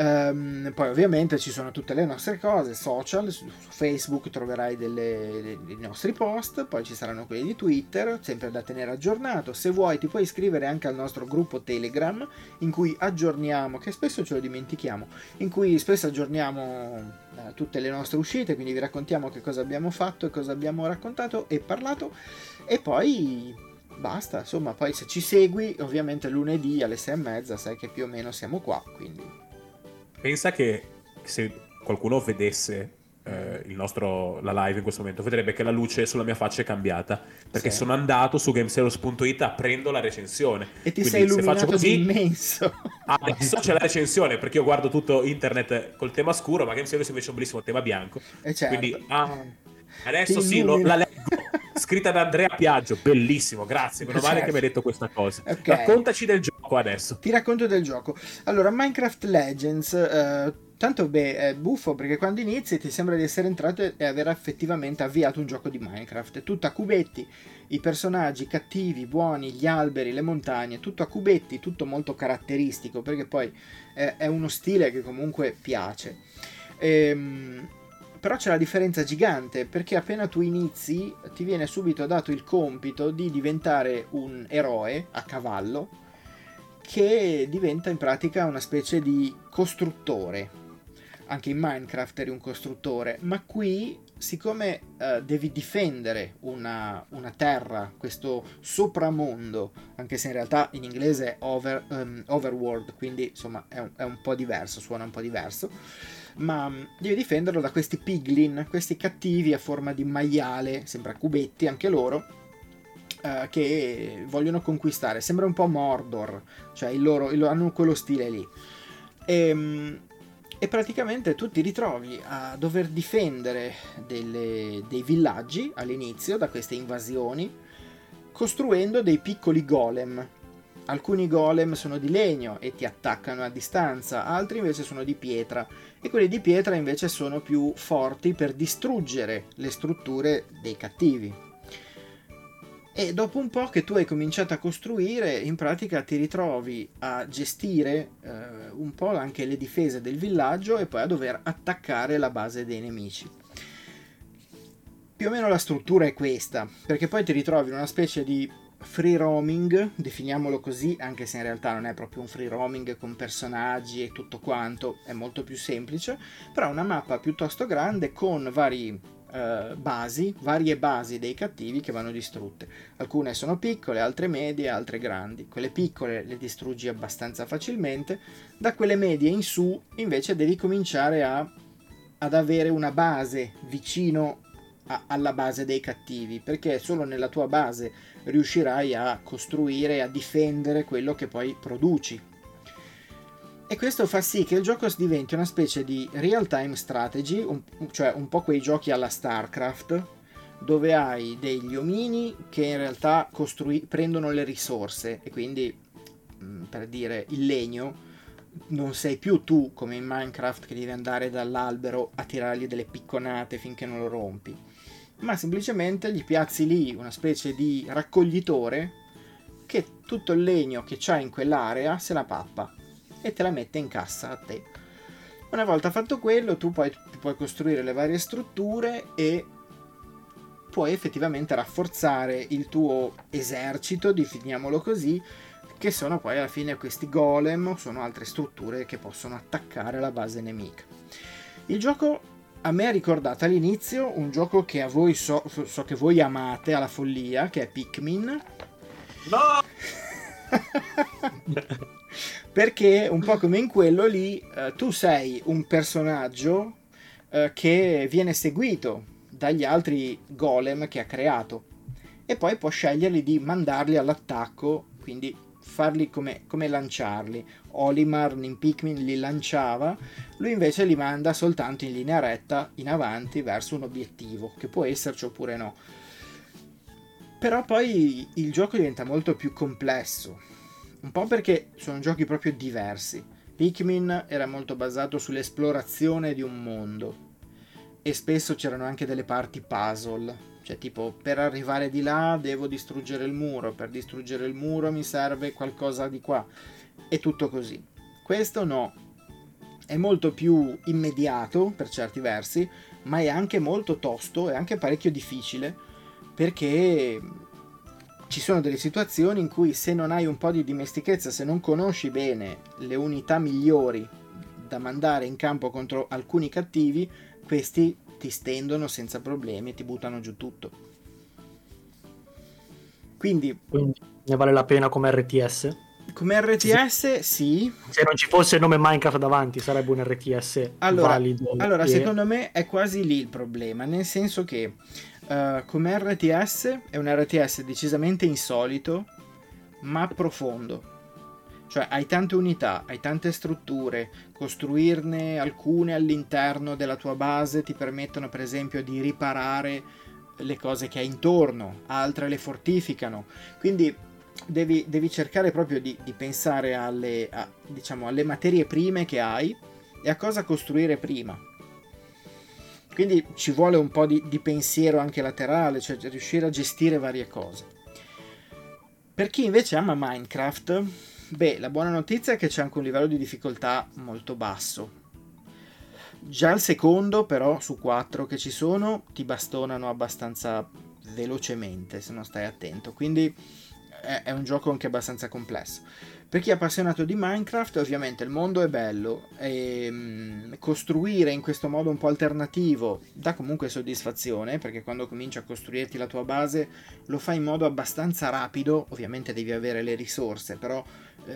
Speaker 1: Um, poi ovviamente ci sono tutte le nostre cose, social, su, su Facebook troverai delle, dei, dei nostri post, poi ci saranno quelli di Twitter, sempre da tenere aggiornato. Se vuoi ti puoi iscrivere anche al nostro gruppo Telegram in cui aggiorniamo, che spesso ce lo dimentichiamo, in cui spesso aggiorniamo eh, tutte le nostre uscite, quindi vi raccontiamo che cosa abbiamo fatto e cosa abbiamo raccontato e parlato e poi basta, insomma, poi se ci segui, ovviamente lunedì alle sei e mezza sai che più o meno siamo qua, quindi
Speaker 3: pensa che se qualcuno vedesse eh, nostro, la live in questo momento vedrebbe che la luce sulla mia faccia è cambiata perché sì. sono andato su gameseros.it aprendo la recensione
Speaker 1: e ti Quindi, sei illuminato così, immenso
Speaker 3: adesso c'è la recensione perché io guardo tutto internet col tema scuro ma Gameseros invece è un bellissimo tema bianco
Speaker 1: e certo.
Speaker 3: Quindi ah, adesso sì lo, la leggo scritta da Andrea Piaggio bellissimo grazie meno male certo. che mi hai detto questa cosa okay. raccontaci del gioco gioco adesso.
Speaker 1: Ti racconto del gioco. Allora, Minecraft Legends, eh, tanto beh, è buffo perché quando inizi ti sembra di essere entrato e aver effettivamente avviato un gioco di Minecraft. È tutto a cubetti, i personaggi cattivi, buoni, gli alberi, le montagne, tutto a cubetti, tutto molto caratteristico perché poi è, è uno stile che comunque piace. Ehm però c'è la differenza gigante perché appena tu inizi ti viene subito dato il compito di diventare un eroe a cavallo che diventa in pratica una specie di costruttore. Anche in Minecraft eri un costruttore, ma qui, siccome uh, devi difendere una, una, terra, questo sopramondo, anche se in realtà in inglese è over, um, overworld, quindi insomma è un, è un po' diverso, suona un po' diverso ma devi difenderlo da questi piglin, questi cattivi a forma di maiale, sembra cubetti anche loro, uh, che vogliono conquistare. Sembra un po' Mordor, cioè il loro, il, hanno quello stile lì. E, um, e, praticamente tu ti ritrovi a dover difendere delle, dei villaggi all'inizio da queste invasioni, costruendo dei piccoli golem. Alcuni golem sono di legno e ti attaccano a distanza, altri invece sono di pietra e quelli di pietra invece sono più forti per distruggere le strutture dei cattivi E dopo un po' che tu hai cominciato a costruire, in pratica ti ritrovi a gestire eh, un po' anche le difese del villaggio e poi a dover attaccare la base dei nemici. Più o meno la struttura è questa, perché poi ti ritrovi in una specie di free roaming, definiamolo così, anche se in realtà non è proprio un free roaming con personaggi e tutto quanto, è molto più semplice, però una mappa piuttosto grande con vari eh, basi, varie basi dei cattivi che vanno distrutte. Alcune sono piccole, altre medie, altre grandi. Quelle piccole le distruggi abbastanza facilmente, da quelle medie in su invece devi cominciare a, ad avere una base vicino a, alla base dei cattivi, perché solo nella tua base riuscirai a costruire e a difendere quello che poi produci. E questo fa sì che il gioco diventi una specie di real-time strategy, un, cioè un po' quei giochi alla StarCraft, dove hai degli omini che in realtà costrui- prendono le risorse e quindi, mm, per dire, il legno, non sei più tu come in Minecraft che devi andare dall'albero a tirargli delle picconate finché non lo rompi ma semplicemente gli piazzi lì una specie di raccoglitore che tutto il legno che c'ha in quell'area se la pappa e te la mette in cassa a te. Una volta fatto quello, tu poi puoi costruire le varie strutture e puoi effettivamente rafforzare il tuo esercito, definiamolo così, che sono poi alla fine questi golem o sono altre strutture che possono attaccare la base nemica. Il gioco a me ha ricordato all'inizio un gioco che a voi so, so che voi amate alla follia, che è Pikmin.
Speaker 3: No!
Speaker 1: Perché un po' come in quello lì, eh, tu sei un personaggio eh, che viene seguito dagli altri golem che ha creato e poi può sceglierli di mandarli all'attacco, quindi farli come, come lanciarli. Olimar in Pikmin li lanciava, lui invece li manda soltanto in linea retta in avanti verso un obiettivo, che può esserci oppure no. Però poi il gioco diventa molto più complesso, un po' perché sono giochi proprio diversi. Pikmin era molto basato sull'esplorazione di un mondo e spesso c'erano anche delle parti puzzle cioè, tipo, per arrivare di là devo distruggere il muro, per distruggere il muro mi serve qualcosa di qua. È tutto così. Questo no. È molto più immediato per certi versi, ma è anche molto tosto e anche parecchio difficile perché ci sono delle situazioni in cui se non hai un po' di dimestichezza, se non conosci bene le unità migliori da mandare in campo contro alcuni cattivi, questi ti stendono senza problemi e ti buttano giù tutto. Quindi,
Speaker 2: Quindi ne vale la pena come RTS?
Speaker 1: Come RTS, sì.
Speaker 2: Se non ci fosse il nome Minecraft davanti, sarebbe un RTS
Speaker 1: allora,
Speaker 2: valido.
Speaker 1: Allora, e... secondo me è quasi lì il problema, nel senso che uh, come RTS è un RTS decisamente insolito, ma profondo. Cioè hai tante unità, hai tante strutture, costruirne alcune all'interno della tua base ti permettono per esempio di riparare le cose che hai intorno, altre le fortificano. Quindi devi, devi cercare proprio di, di pensare alle, a, diciamo, alle materie prime che hai e a cosa costruire prima. Quindi ci vuole un po' di, di pensiero anche laterale, cioè riuscire a gestire varie cose. Per chi invece ama Minecraft, Beh, la buona notizia è che c'è anche un livello di difficoltà molto basso. Già il secondo, però, su quattro che ci sono, ti bastonano abbastanza velocemente se non stai attento. Quindi è, un gioco anche abbastanza complesso. Per chi è appassionato di Minecraft, ovviamente il mondo è bello e um, costruire in questo modo un po' alternativo dà comunque soddisfazione perché quando cominci a costruirti la tua base lo fai in modo abbastanza rapido, ovviamente devi avere le risorse, però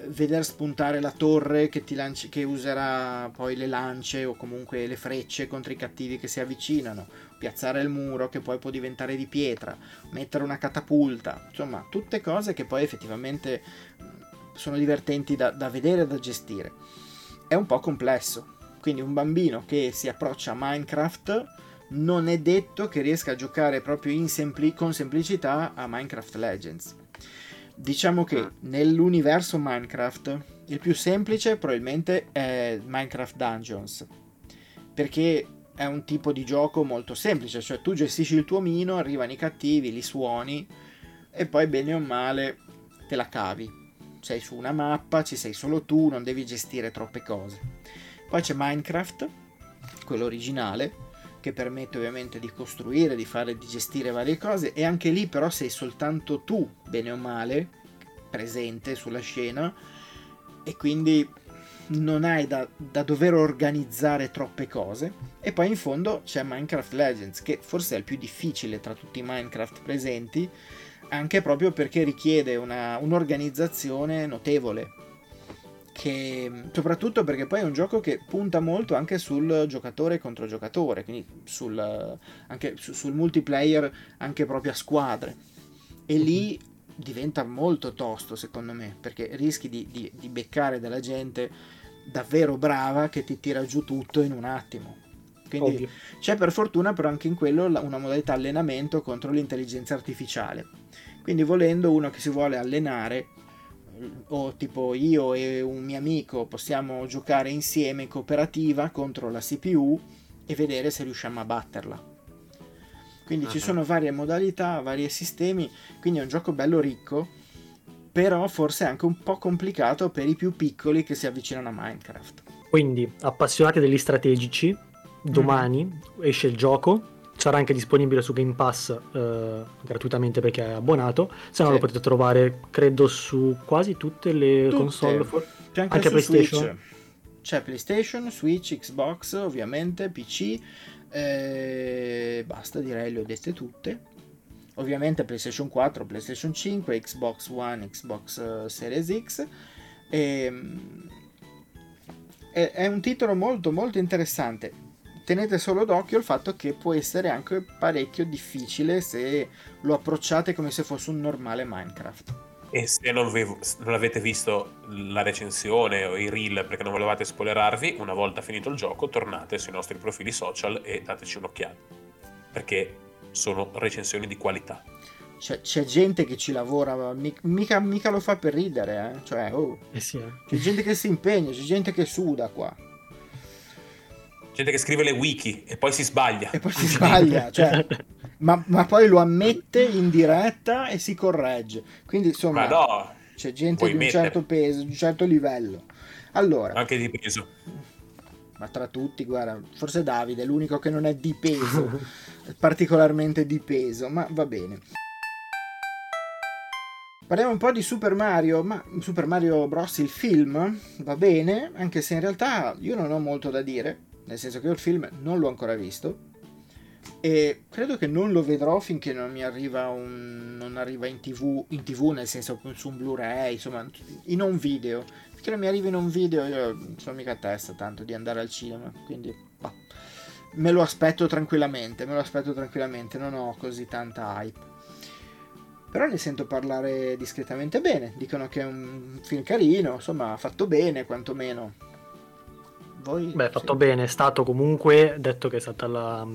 Speaker 1: veder spuntare la torre che, lanci, che userà poi le lance o comunque le frecce contro i cattivi che si avvicinano, piazzare il muro che poi può diventare di pietra, mettere una catapulta, insomma tutte cose che poi effettivamente mm, sono divertenti da, da vedere e da gestire. È un po' complesso, quindi un bambino che si approccia a Minecraft non è detto che riesca a giocare proprio sempli- con semplicità a Minecraft Legends Diciamo che ah. nell'universo Minecraft il più semplice probabilmente è Minecraft Dungeons, perché è un tipo di gioco molto semplice, cioè tu gestisci il tuo mino, arrivano i cattivi, li suoni, e poi bene o male te la cavi. Sei su una mappa, ci sei solo tu, non devi gestire troppe cose. Poi c'è Minecraft, quello originale, che permette ovviamente di costruire, di fare, di gestire varie cose e anche lì però sei soltanto tu, bene o male, presente sulla scena e quindi non hai da, da, dover organizzare troppe cose. E poi in fondo c'è Minecraft Legends, che forse è il più difficile tra tutti i Minecraft presenti, anche proprio perché richiede una, un'organizzazione notevole. Che, soprattutto perché poi è un gioco che punta molto anche sul giocatore contro giocatore, quindi sul, anche su, sul multiplayer anche proprio a squadre. E lì diventa molto tosto secondo me, perché rischi di, di, di beccare della gente davvero brava che ti tira giù tutto in un attimo. Quindi Ovvio. c'è per fortuna però anche in quello una modalità allenamento contro l'intelligenza artificiale. Quindi volendo uno che si vuole allenare o tipo io e un mio amico possiamo giocare insieme in cooperativa contro la CPU e vedere se riusciamo a batterla. Quindi uh-huh. ci sono varie modalità, vari sistemi, quindi è un gioco bello ricco, però forse anche un po' complicato per i più piccoli che si avvicinano a Minecraft.
Speaker 2: Quindi, appassionati degli strategici, domani mm. esce il gioco, sarà anche disponibile su Game Pass eh, gratuitamente per chi è abbonato, se no sì. lo potete trovare credo su quasi tutte le tutte. console, for...
Speaker 1: C'è anche, anche PlayStation. Switch. C'è PlayStation, Switch, Xbox, ovviamente, PC eh, basta, direi le ho dette tutte. Ovviamente PlayStation 4, PlayStation 5, Xbox One, Xbox eh, Series X. E, ehm, è, è un titolo molto molto interessante. Tenete solo d'occhio il fatto che può essere anche parecchio difficile se lo approcciate come se fosse un normale Minecraft.
Speaker 3: E se non, vi, non, avete visto la recensione o i reel perché non volevate spoilerarvi, una volta finito il gioco tornate sui nostri profili social e dateci un'occhiata. Perché sono recensioni di qualità.
Speaker 1: C'è, c'è gente che ci lavora, mica, mica, lo fa per ridere, eh? Cioè, oh,
Speaker 2: eh sì, eh.
Speaker 1: c'è gente che si impegna, c'è gente che suda qua.
Speaker 3: Gente che scrive le wiki e poi si sbaglia.
Speaker 1: E poi si sbaglia, cioè... ma, ma, poi lo ammette in diretta e si corregge. Quindi insomma no, c'è gente di un mettere. certo peso, di un certo livello. Allora,
Speaker 3: anche di peso.
Speaker 1: Ma tra tutti, guarda, forse Davide è l'unico che non è di peso, particolarmente di peso, ma va bene. Parliamo un po' di Super Mario, ma Super Mario Bros. il film va bene, anche se in realtà io non ho molto da dire, nel senso che io il film non l'ho ancora visto, e credo che non lo vedrò finché non mi arriva un non arriva in tv in tv nel senso su un blu-ray insomma in un video. Finché non mi arrivi in un video io non sono mica a testa tanto di andare al cinema quindi bah, me lo aspetto tranquillamente me lo aspetto tranquillamente non ho così tanta hype. Però ne sento parlare discretamente bene dicono che è un film carino insomma fatto bene quantomeno
Speaker 2: voi, Beh, fatto sì. bene, è stato comunque detto che è stata la,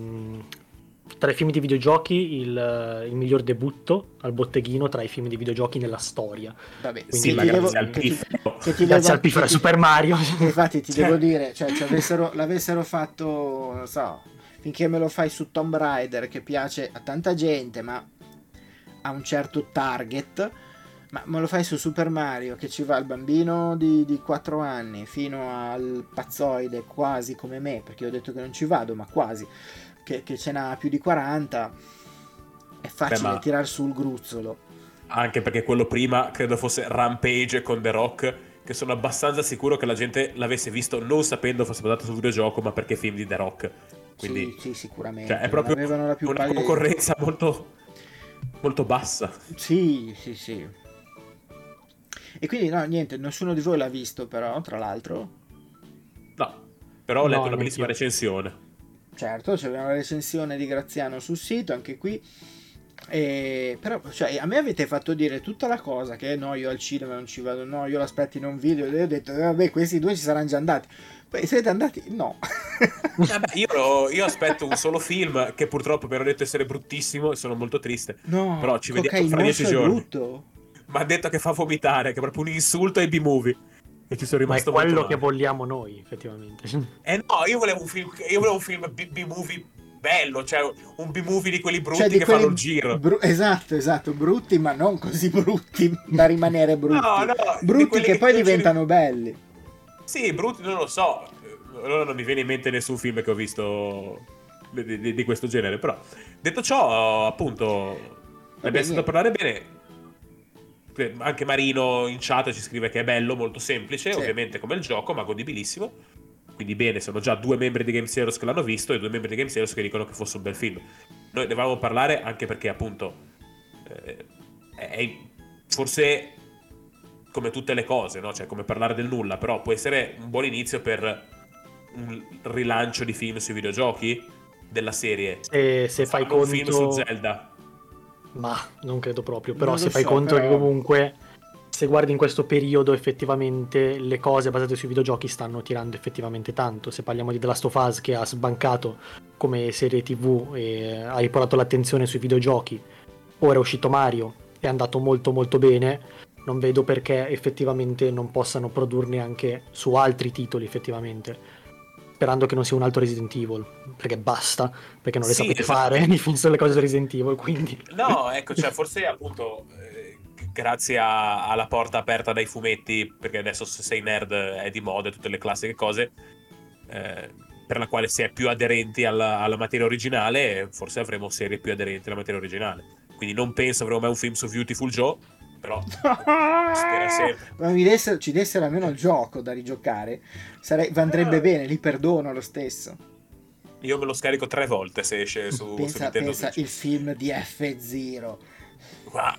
Speaker 2: tra i film di videogiochi il, il, miglior debutto al botteghino tra i film di videogiochi nella storia.
Speaker 1: Vabbè,
Speaker 2: Quindi
Speaker 1: sì,
Speaker 2: grazie,
Speaker 1: devo,
Speaker 2: al piffero. Ti, ti grazie al piffero Super Mario.
Speaker 1: Infatti ti devo dire, cioè, avessero, l'avessero fatto, non so, finché me lo fai su Tomb Raider che piace a tanta gente, ma a un certo target ma me lo fai su Super Mario che ci va il bambino di, di 4 anni fino al pazzoide quasi come me, perché ho detto che non ci vado, ma quasi, che, che ce n'ha più di 40, è facile Beh, ma... tirar su il gruzzolo.
Speaker 3: Anche perché quello prima credo fosse Rampage con The Rock, che sono abbastanza sicuro che la gente l'avesse visto non sapendo fosse basato sul videogioco, ma perché film di The Rock. Quindi,
Speaker 1: sì, sì sicuramente.
Speaker 3: Cioè, è proprio una paglia... concorrenza molto, molto bassa.
Speaker 1: Sì, sì, sì. E quindi no, niente, nessuno di voi l'ha visto però, tra l'altro.
Speaker 3: No, però ho letto no, una bellissima io. recensione.
Speaker 1: Certo, c'è una recensione di Graziano sul sito, anche qui. E, però cioè, a me avete fatto dire tutta la cosa che no io al cinema non ci vado no io l'aspetto in un video e ho detto eh, vabbè questi due ci saranno già andati poi siete andati no
Speaker 3: vabbè, io, io, aspetto un solo film che purtroppo mi hanno detto essere bruttissimo e sono molto triste
Speaker 1: no
Speaker 3: però ci vediamo fra dieci giorni brutto
Speaker 1: ma
Speaker 3: ha detto che fa vomitare, che è proprio un insulto ai B-movie. E ci sono rimasto
Speaker 2: Ma è quello che vogliamo noi, effettivamente.
Speaker 3: Eh no, io volevo un film, io volevo un film B-movie bello, cioè un B-movie di quelli brutti
Speaker 1: Cioè, di
Speaker 3: che
Speaker 1: quelli
Speaker 3: fanno il giro.
Speaker 1: bru- esatto, esatto, brutti, ma non così brutti da rimanere brutti.
Speaker 3: No, no,
Speaker 1: brutti che
Speaker 3: che
Speaker 1: poi diventano belli.
Speaker 3: Sì, brutti non lo so. Allora non mi viene in mente nessun film che ho visto di, di- di questo genere. Però, detto ciò, appunto, abbiamo sentito parlare bene. Anche Marino in chat ci scrive che è bello, molto semplice,
Speaker 1: Sì.
Speaker 3: ovviamente come il gioco, ma godibilissimo. Quindi bene, sono già due membri di Game Heroes che l'hanno visto e due membri di Game Heroes che dicono che fosse un bel film. Noi ne avevamo parlare anche perché appunto eh, è forse come tutte le cose, no? Cioè come parlare del nulla, però può essere un buon inizio per un rilancio di film sui videogiochi della serie.
Speaker 2: Se, se fai
Speaker 3: Fanno un film su
Speaker 2: conto...
Speaker 3: Zelda.
Speaker 2: Ma non credo proprio. Però
Speaker 1: Non
Speaker 2: se fai
Speaker 1: so,
Speaker 2: conto
Speaker 1: però-
Speaker 2: che comunque, se guardi in questo periodo, effettivamente le cose basate sui videogiochi stanno tirando effettivamente tanto. Se parliamo di The Last of Us che ha sbancato come serie TV e ha riportato l'attenzione sui videogiochi, ora è uscito Mario, è andato molto molto bene. Non vedo perché effettivamente non possano produrne anche su altri titoli, effettivamente. Sperando che non sia un altro Resident Evil, perché basta, perché non le
Speaker 3: Sì,
Speaker 2: sapete
Speaker 3: esatto.
Speaker 2: fare, mi fanno le cose su Resident Evil, quindi...
Speaker 3: No, ecco, cioè forse appunto eh, grazie a- alla porta aperta dai fumetti, perché adesso se sei nerd è di moda e tutte le classiche cose, eh, per la quale si è più aderenti alla, alla materia originale, forse avremo serie più aderenti alla materia originale. Quindi non penso avremo mai un film su Beautiful Joe, però spera sempre.
Speaker 1: Ma mi dessero- ci dessero almeno il gioco da rigiocare, sarei- andrebbe
Speaker 3: Eh.
Speaker 1: bene, li perdono lo stesso.
Speaker 3: Io me lo scarico tre volte se esce su, su
Speaker 1: pensa
Speaker 3: Nintendo
Speaker 1: pensa
Speaker 3: Switch.
Speaker 1: il film di F0.
Speaker 3: Ma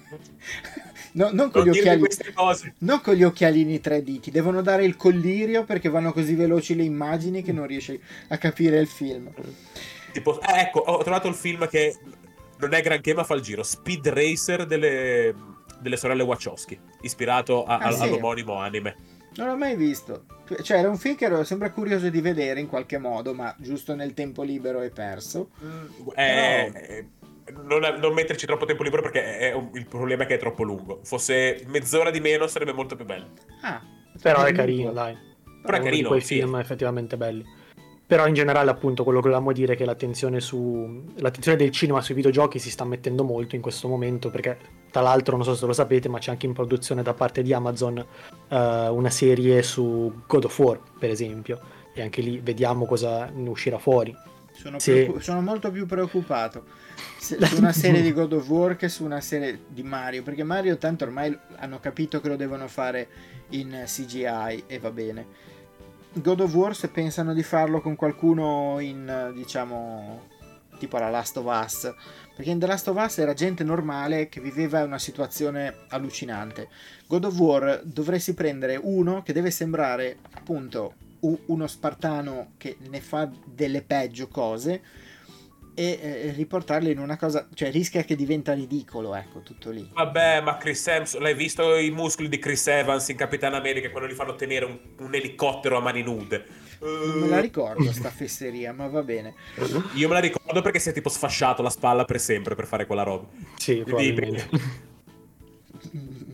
Speaker 1: No, non, con
Speaker 3: non
Speaker 1: occhiali, non con gli occhialini 3D, ti devono dare il collirio perché vanno così veloci le immagini che non riesci a capire il film.
Speaker 3: Tipo, eh, ecco, ho trovato il film che non è granché ma fa il giro. Speed Racer delle, delle sorelle Wachowski, ispirato a-
Speaker 1: Ah,
Speaker 3: al-
Speaker 1: sì?
Speaker 3: all'omonimo anime.
Speaker 1: Non l'ho mai visto. Cioè, era un film che ero sempre curioso di vedere in qualche modo, ma giusto nel tempo libero e perso.
Speaker 3: Eh, eh, non, non metterci troppo tempo libero perché è un- il problema è che è troppo lungo. Fosse mezz'ora di meno sarebbe molto più bello.
Speaker 1: Ah,
Speaker 2: Però è carino, dai.
Speaker 3: Però è
Speaker 2: uno
Speaker 3: carino,
Speaker 2: quei
Speaker 3: sì.
Speaker 2: film effettivamente belli. Però in generale, appunto, quello che volevamo dire è che l'attenzione su l'attenzione del cinema sui videogiochi si sta mettendo molto in questo momento, perché tra l'altro, non so se lo sapete, ma c'è anche in produzione da parte di Amazon eh, una serie su God of War, per esempio. E anche lì vediamo cosa ne uscirà fuori.
Speaker 1: Sono,
Speaker 2: Sì.
Speaker 1: preoccu- sono molto più preoccupato se- su una serie di God of War che su una serie di Mario, perché Mario tanto ormai hanno capito che lo devono fare in CGI e va bene. God of War se pensano di farlo con qualcuno in diciamo tipo la Last of Us, perché in The Last of Us era gente normale che viveva una situazione allucinante. God of War dovresti prendere uno che deve sembrare appunto uno spartano che ne fa delle peggio cose e eh, riportarlo in una cosa, cioè rischia che diventa ridicolo, ecco, tutto lì.
Speaker 3: Vabbè, ma Chris Evans, l'hai visto i muscoli di Chris Evans in Capitan America quando gli fanno tenere un, un elicottero a mani nude?
Speaker 1: Non me la ricordo sta fesseria, ma va bene.
Speaker 3: Io me la ricordo perché si è tipo sfasciato la spalla per sempre per fare quella roba.
Speaker 2: Sì,
Speaker 3: Quindi-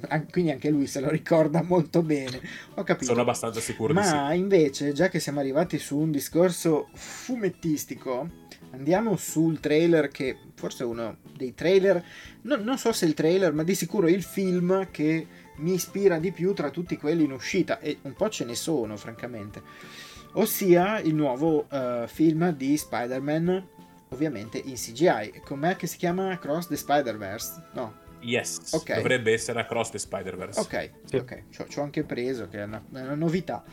Speaker 1: Quindi anche lui se lo ricorda molto bene. Ho capito.
Speaker 3: Sono abbastanza sicuro di sì.
Speaker 1: Ma invece, già che siamo arrivati su un discorso fumettistico, andiamo sul trailer che forse è uno dei trailer, no- non so se il trailer, ma di sicuro il film che mi ispira di più tra tutti quelli in uscita, e un po' ce ne sono, francamente. Ossia il nuovo eh, film di Spider-Man, ovviamente in CGI. Com'è che si chiama Cross the Spider-Verse? No.
Speaker 3: Yes,
Speaker 1: Ok.
Speaker 3: dovrebbe essere Across the Spider-Verse.
Speaker 1: Ok,
Speaker 2: Sì.
Speaker 1: ok, ci ho anche preso, che è una, è una novità.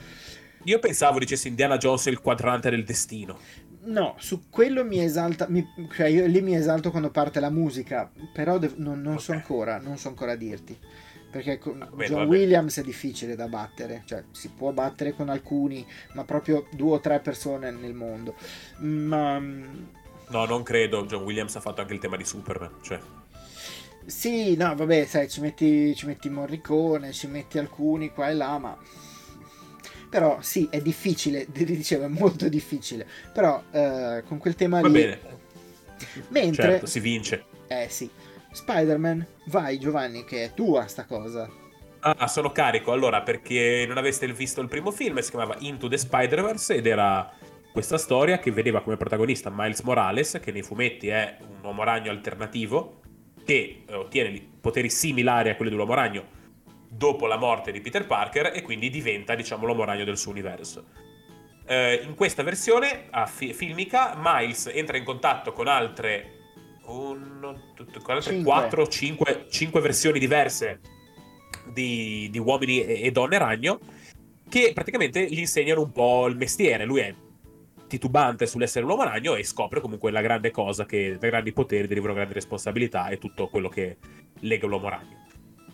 Speaker 3: Io pensavo dicessi Indiana Jones il quadrante del destino.
Speaker 1: No, su quello mi esalta, mi- cioè io lì mi esalto quando parte la musica, però dev- non, non so
Speaker 3: Ok.
Speaker 1: ancora, non so ancora dirti. Perché con
Speaker 3: bene,
Speaker 1: John
Speaker 3: va bene.
Speaker 1: Williams è difficile da battere, cioè si può battere con alcuni, ma proprio due o tre persone nel mondo. Ma mm,
Speaker 3: No, non credo. John Williams ha fatto anche il tema di Superman. Cioè,
Speaker 1: sì, no, vabbè, sai, ci metti, ci metti Morricone, ci metti alcuni qua e là, ma... Però sì, è difficile, dicevo, è molto difficile. Però eh, con quel tema
Speaker 3: va
Speaker 1: lì...
Speaker 3: bene.
Speaker 1: Mentre...
Speaker 3: Certo, si vince.
Speaker 1: Eh sì. Spider-Man, vai Giovanni, che è tua sta cosa.
Speaker 3: Ah, sono carico. Allora, perché non aveste visto il primo film, si chiamava Into the Spider-Verse ed era questa storia che vedeva come protagonista Miles Morales, che nei fumetti è un uomo ragno alternativo, che eh, ottiene poteri similari a quelli dell'uomo ragno dopo la morte di Peter Parker e quindi diventa, diciamo, l'uomo ragno del suo universo. Eh, in questa versione a fi- filmica, Miles entra in contatto con altre, un, con altre 4 5, 5 versioni diverse di, di uomini e, e donne ragno che praticamente gli insegnano un po' il mestiere. Lui è titubante sull'essere un uomo ragno e scopre comunque la grande cosa che da grandi poteri derivano grandi responsabilità e tutto quello che lega l'uomo ragno.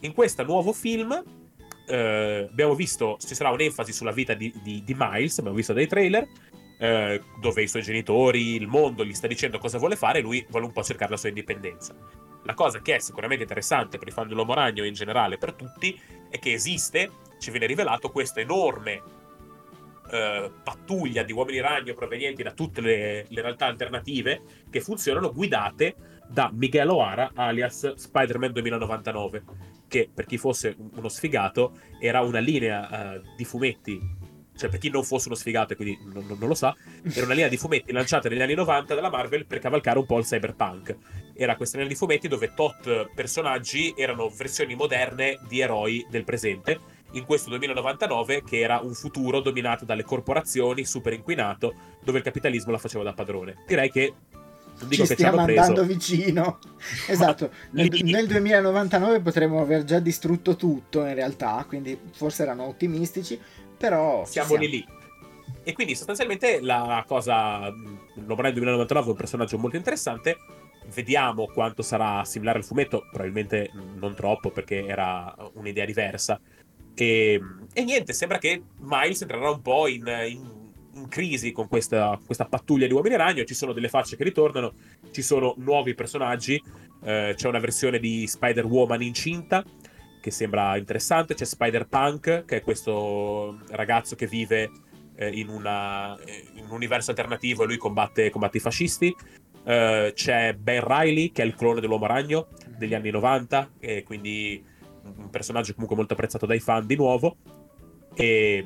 Speaker 3: In questo nuovo film eh, abbiamo visto, ci sarà un'enfasi sulla vita di, di, di Miles, abbiamo visto dei trailer, eh, dove i suoi genitori, il mondo gli sta dicendo cosa vuole fare e lui vuole un po' cercare la sua indipendenza. La cosa che è sicuramente interessante per i fan dell'uomo ragno in generale per tutti è che esiste, ci viene rivelato questo enorme eh, pattuglia di uomini ragno provenienti da tutte le, le, realtà alternative che funzionano guidate da Miguel O'Hara alias Spider-Man 2099 che per chi fosse uno sfigato era una linea uh, di fumetti cioè per chi non fosse uno sfigato e quindi non, non, lo sa, era una linea di fumetti lanciata negli anni 90 dalla Marvel per cavalcare un po' il cyberpunk. Era questa linea di fumetti dove tot personaggi erano versioni moderne di eroi del presente in questo 2099 che era un futuro dominato dalle corporazioni, super inquinato, dove il capitalismo la faceva da padrone. Direi che
Speaker 1: ci stiamo andando vicino. esatto, nel, nel, 2099 potremmo aver già distrutto tutto in realtà, quindi forse erano ottimistici, però...
Speaker 3: Siamo, siamo. lì lì. E quindi sostanzialmente la cosa, l'Uomo del 2099 è un personaggio molto interessante, vediamo quanto sarà similare al fumetto, probabilmente non troppo perché era un'idea diversa, e, e, niente, sembra che Miles entrerà un po' in, in, in crisi con questa, questa, pattuglia di uomini ragno. Ci sono delle facce che ritornano, ci sono nuovi personaggi. Eh, c'è una versione di Spider-Woman incinta che sembra interessante. C'è Spider-Punk, che è questo ragazzo che vive eh, in, una, in, un universo alternativo e lui combatte, combatte i fascisti. Uh, c'è Ben Riley, che è il clone dell'uomo ragno degli anni 90, e quindi un personaggio comunque molto apprezzato dai fan di nuovo. E,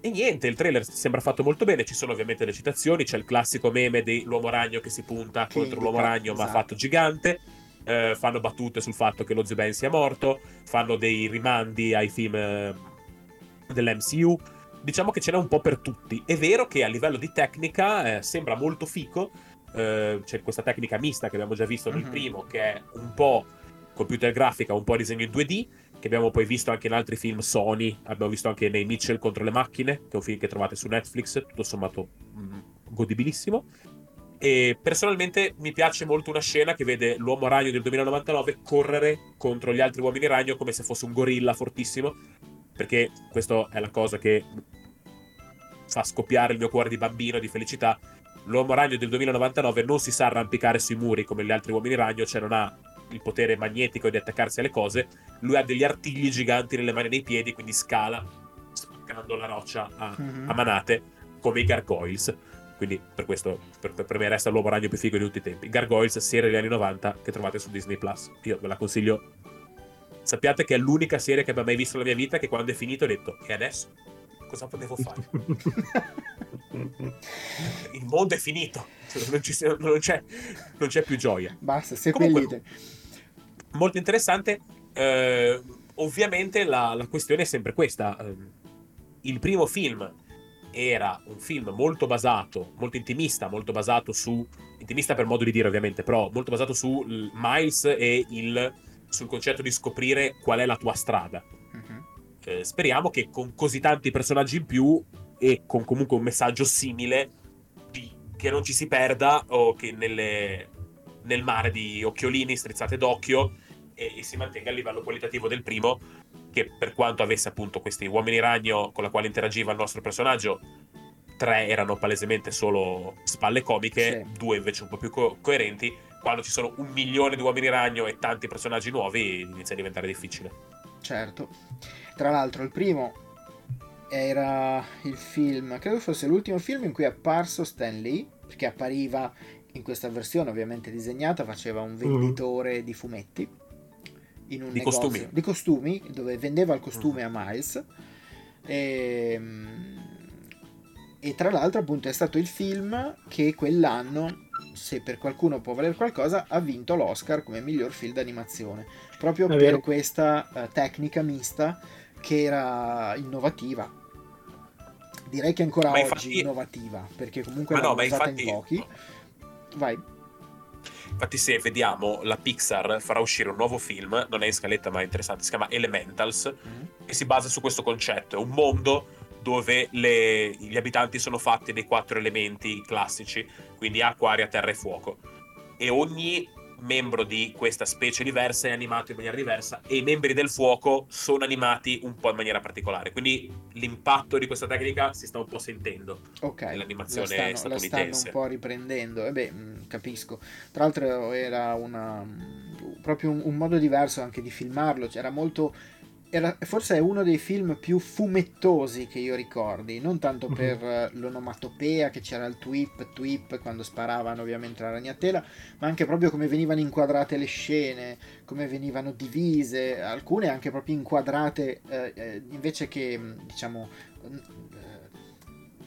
Speaker 3: e, niente, il trailer sembra fatto molto bene. Ci sono ovviamente le citazioni. C'è il classico meme dell'uomo ragno che si punta che contro l'uomo ragno, esatto. ma fatto gigante. Eh, fanno battute sul fatto che lo zio Ben sia morto. Fanno dei rimandi ai film eh, dell'MCU. Diciamo che ce n'è un po' per tutti. È vero che a livello di tecnica eh, sembra molto fico. Eh, c'è questa tecnica mista che abbiamo già visto nel mm-hmm. primo, che è un po' computer grafica, un po' disegno in 2D, che abbiamo poi visto anche in altri film Sony, abbiamo visto anche nei Mitchell contro le macchine, che è un film che trovate su Netflix, tutto sommato mm, godibilissimo. E personalmente mi piace molto una scena che vede l'uomo ragno del 2099 correre contro gli altri uomini ragno come se fosse un gorilla fortissimo, perché questa è la cosa che fa scoppiare il mio cuore di bambino di felicità. L'uomo ragno del 2099 non si sa arrampicare sui muri come gli altri uomini ragno, cioè non ha il potere magnetico di attaccarsi alle cose, lui ha degli artigli giganti nelle mani e nei piedi, quindi scala spaccando la roccia a, mm-hmm. a manate come i gargoyles. Quindi per questo, per, per, me resta l'uomo ragno più figo di tutti i tempi. Gargoyles, serie degli anni 90 che trovate su Disney Plus. Io ve la consiglio. Sappiate che è l'unica serie che abbia mai visto nella mia vita che quando è finito ho detto, e adesso? Cosa potevo fare? Il mondo è finito. Non, ci, non, c'è, non c'è, più gioia.
Speaker 1: Basta, seppellite. Comunque,
Speaker 3: molto interessante. Eh, ovviamente la, la, questione è sempre questa. Eh, il primo film era un film molto basato, molto intimista, molto basato su... intimista per modo di dire ovviamente, però molto basato su Miles e il, sul concetto di scoprire qual è la tua strada. Uh-huh. Eh, speriamo che con così tanti personaggi in più e con comunque un messaggio simile che non ci si perda o che nelle, nel mare di occhiolini, strizzate d'occhio e, e, si mantenga a livello qualitativo del primo, che per quanto avesse appunto questi uomini ragno con la quale interagiva il nostro personaggio, tre erano palesemente solo spalle comiche, sì. due invece un po' più co- coerenti. Quando ci sono un milione di uomini ragno e tanti personaggi nuovi, inizia a diventare difficile.
Speaker 1: Certo. Tra l'altro, il primo era il film, credo fosse l'ultimo film in cui è apparso Stan Lee, perché appariva in questa versione ovviamente disegnata, faceva un venditore mm. di fumetti in un
Speaker 3: di
Speaker 1: negozio
Speaker 3: costumi.
Speaker 1: di costumi dove vendeva il costume mm. a Miles e, ehm, e tra l'altro appunto è stato il film che quell'anno se per qualcuno può valere qualcosa, ha vinto l'Oscar come miglior film d'animazione. Proprio per questa eh, tecnica mista che era innovativa. Direi che ancora
Speaker 3: Ma
Speaker 1: oggi
Speaker 3: infatti-
Speaker 1: innovativa, perché comunque
Speaker 3: no,
Speaker 1: l'hanno
Speaker 3: ma
Speaker 1: usata
Speaker 3: infatti,
Speaker 1: in pochi. Vai.
Speaker 3: infatti se vediamo la Pixar farà uscire un nuovo film, non è in scaletta ma è interessante, si chiama Elementals,
Speaker 1: Mm.
Speaker 3: e si basa su questo concetto. È un mondo dove le- gli abitanti sono fatti dei quattro elementi classici, quindi acqua, aria, terra e fuoco. E ogni membro di questa specie diversa è animato in maniera diversa e i membri del fuoco sono animati un po' in maniera particolare. Quindi l'impatto di questa tecnica si sta un po' sentendo.
Speaker 1: Ok,
Speaker 3: Nell'animazione
Speaker 1: la stanno, la stanno
Speaker 3: statunitense.
Speaker 1: un po' riprendendo. E beh, mh, capisco. Tra l'altro era una, proprio un, un modo diverso anche di filmarlo. C'era molto. Era, forse è uno dei film più fumettosi che io ricordi, non tanto
Speaker 2: Mhm.
Speaker 1: per eh, l'onomatopea che c'era il tweep, tweep quando sparavano ovviamente la ragnatela, ma anche proprio come venivano inquadrate le scene, come venivano divise, alcune anche proprio inquadrate eh, eh, invece che mh, diciamo eh,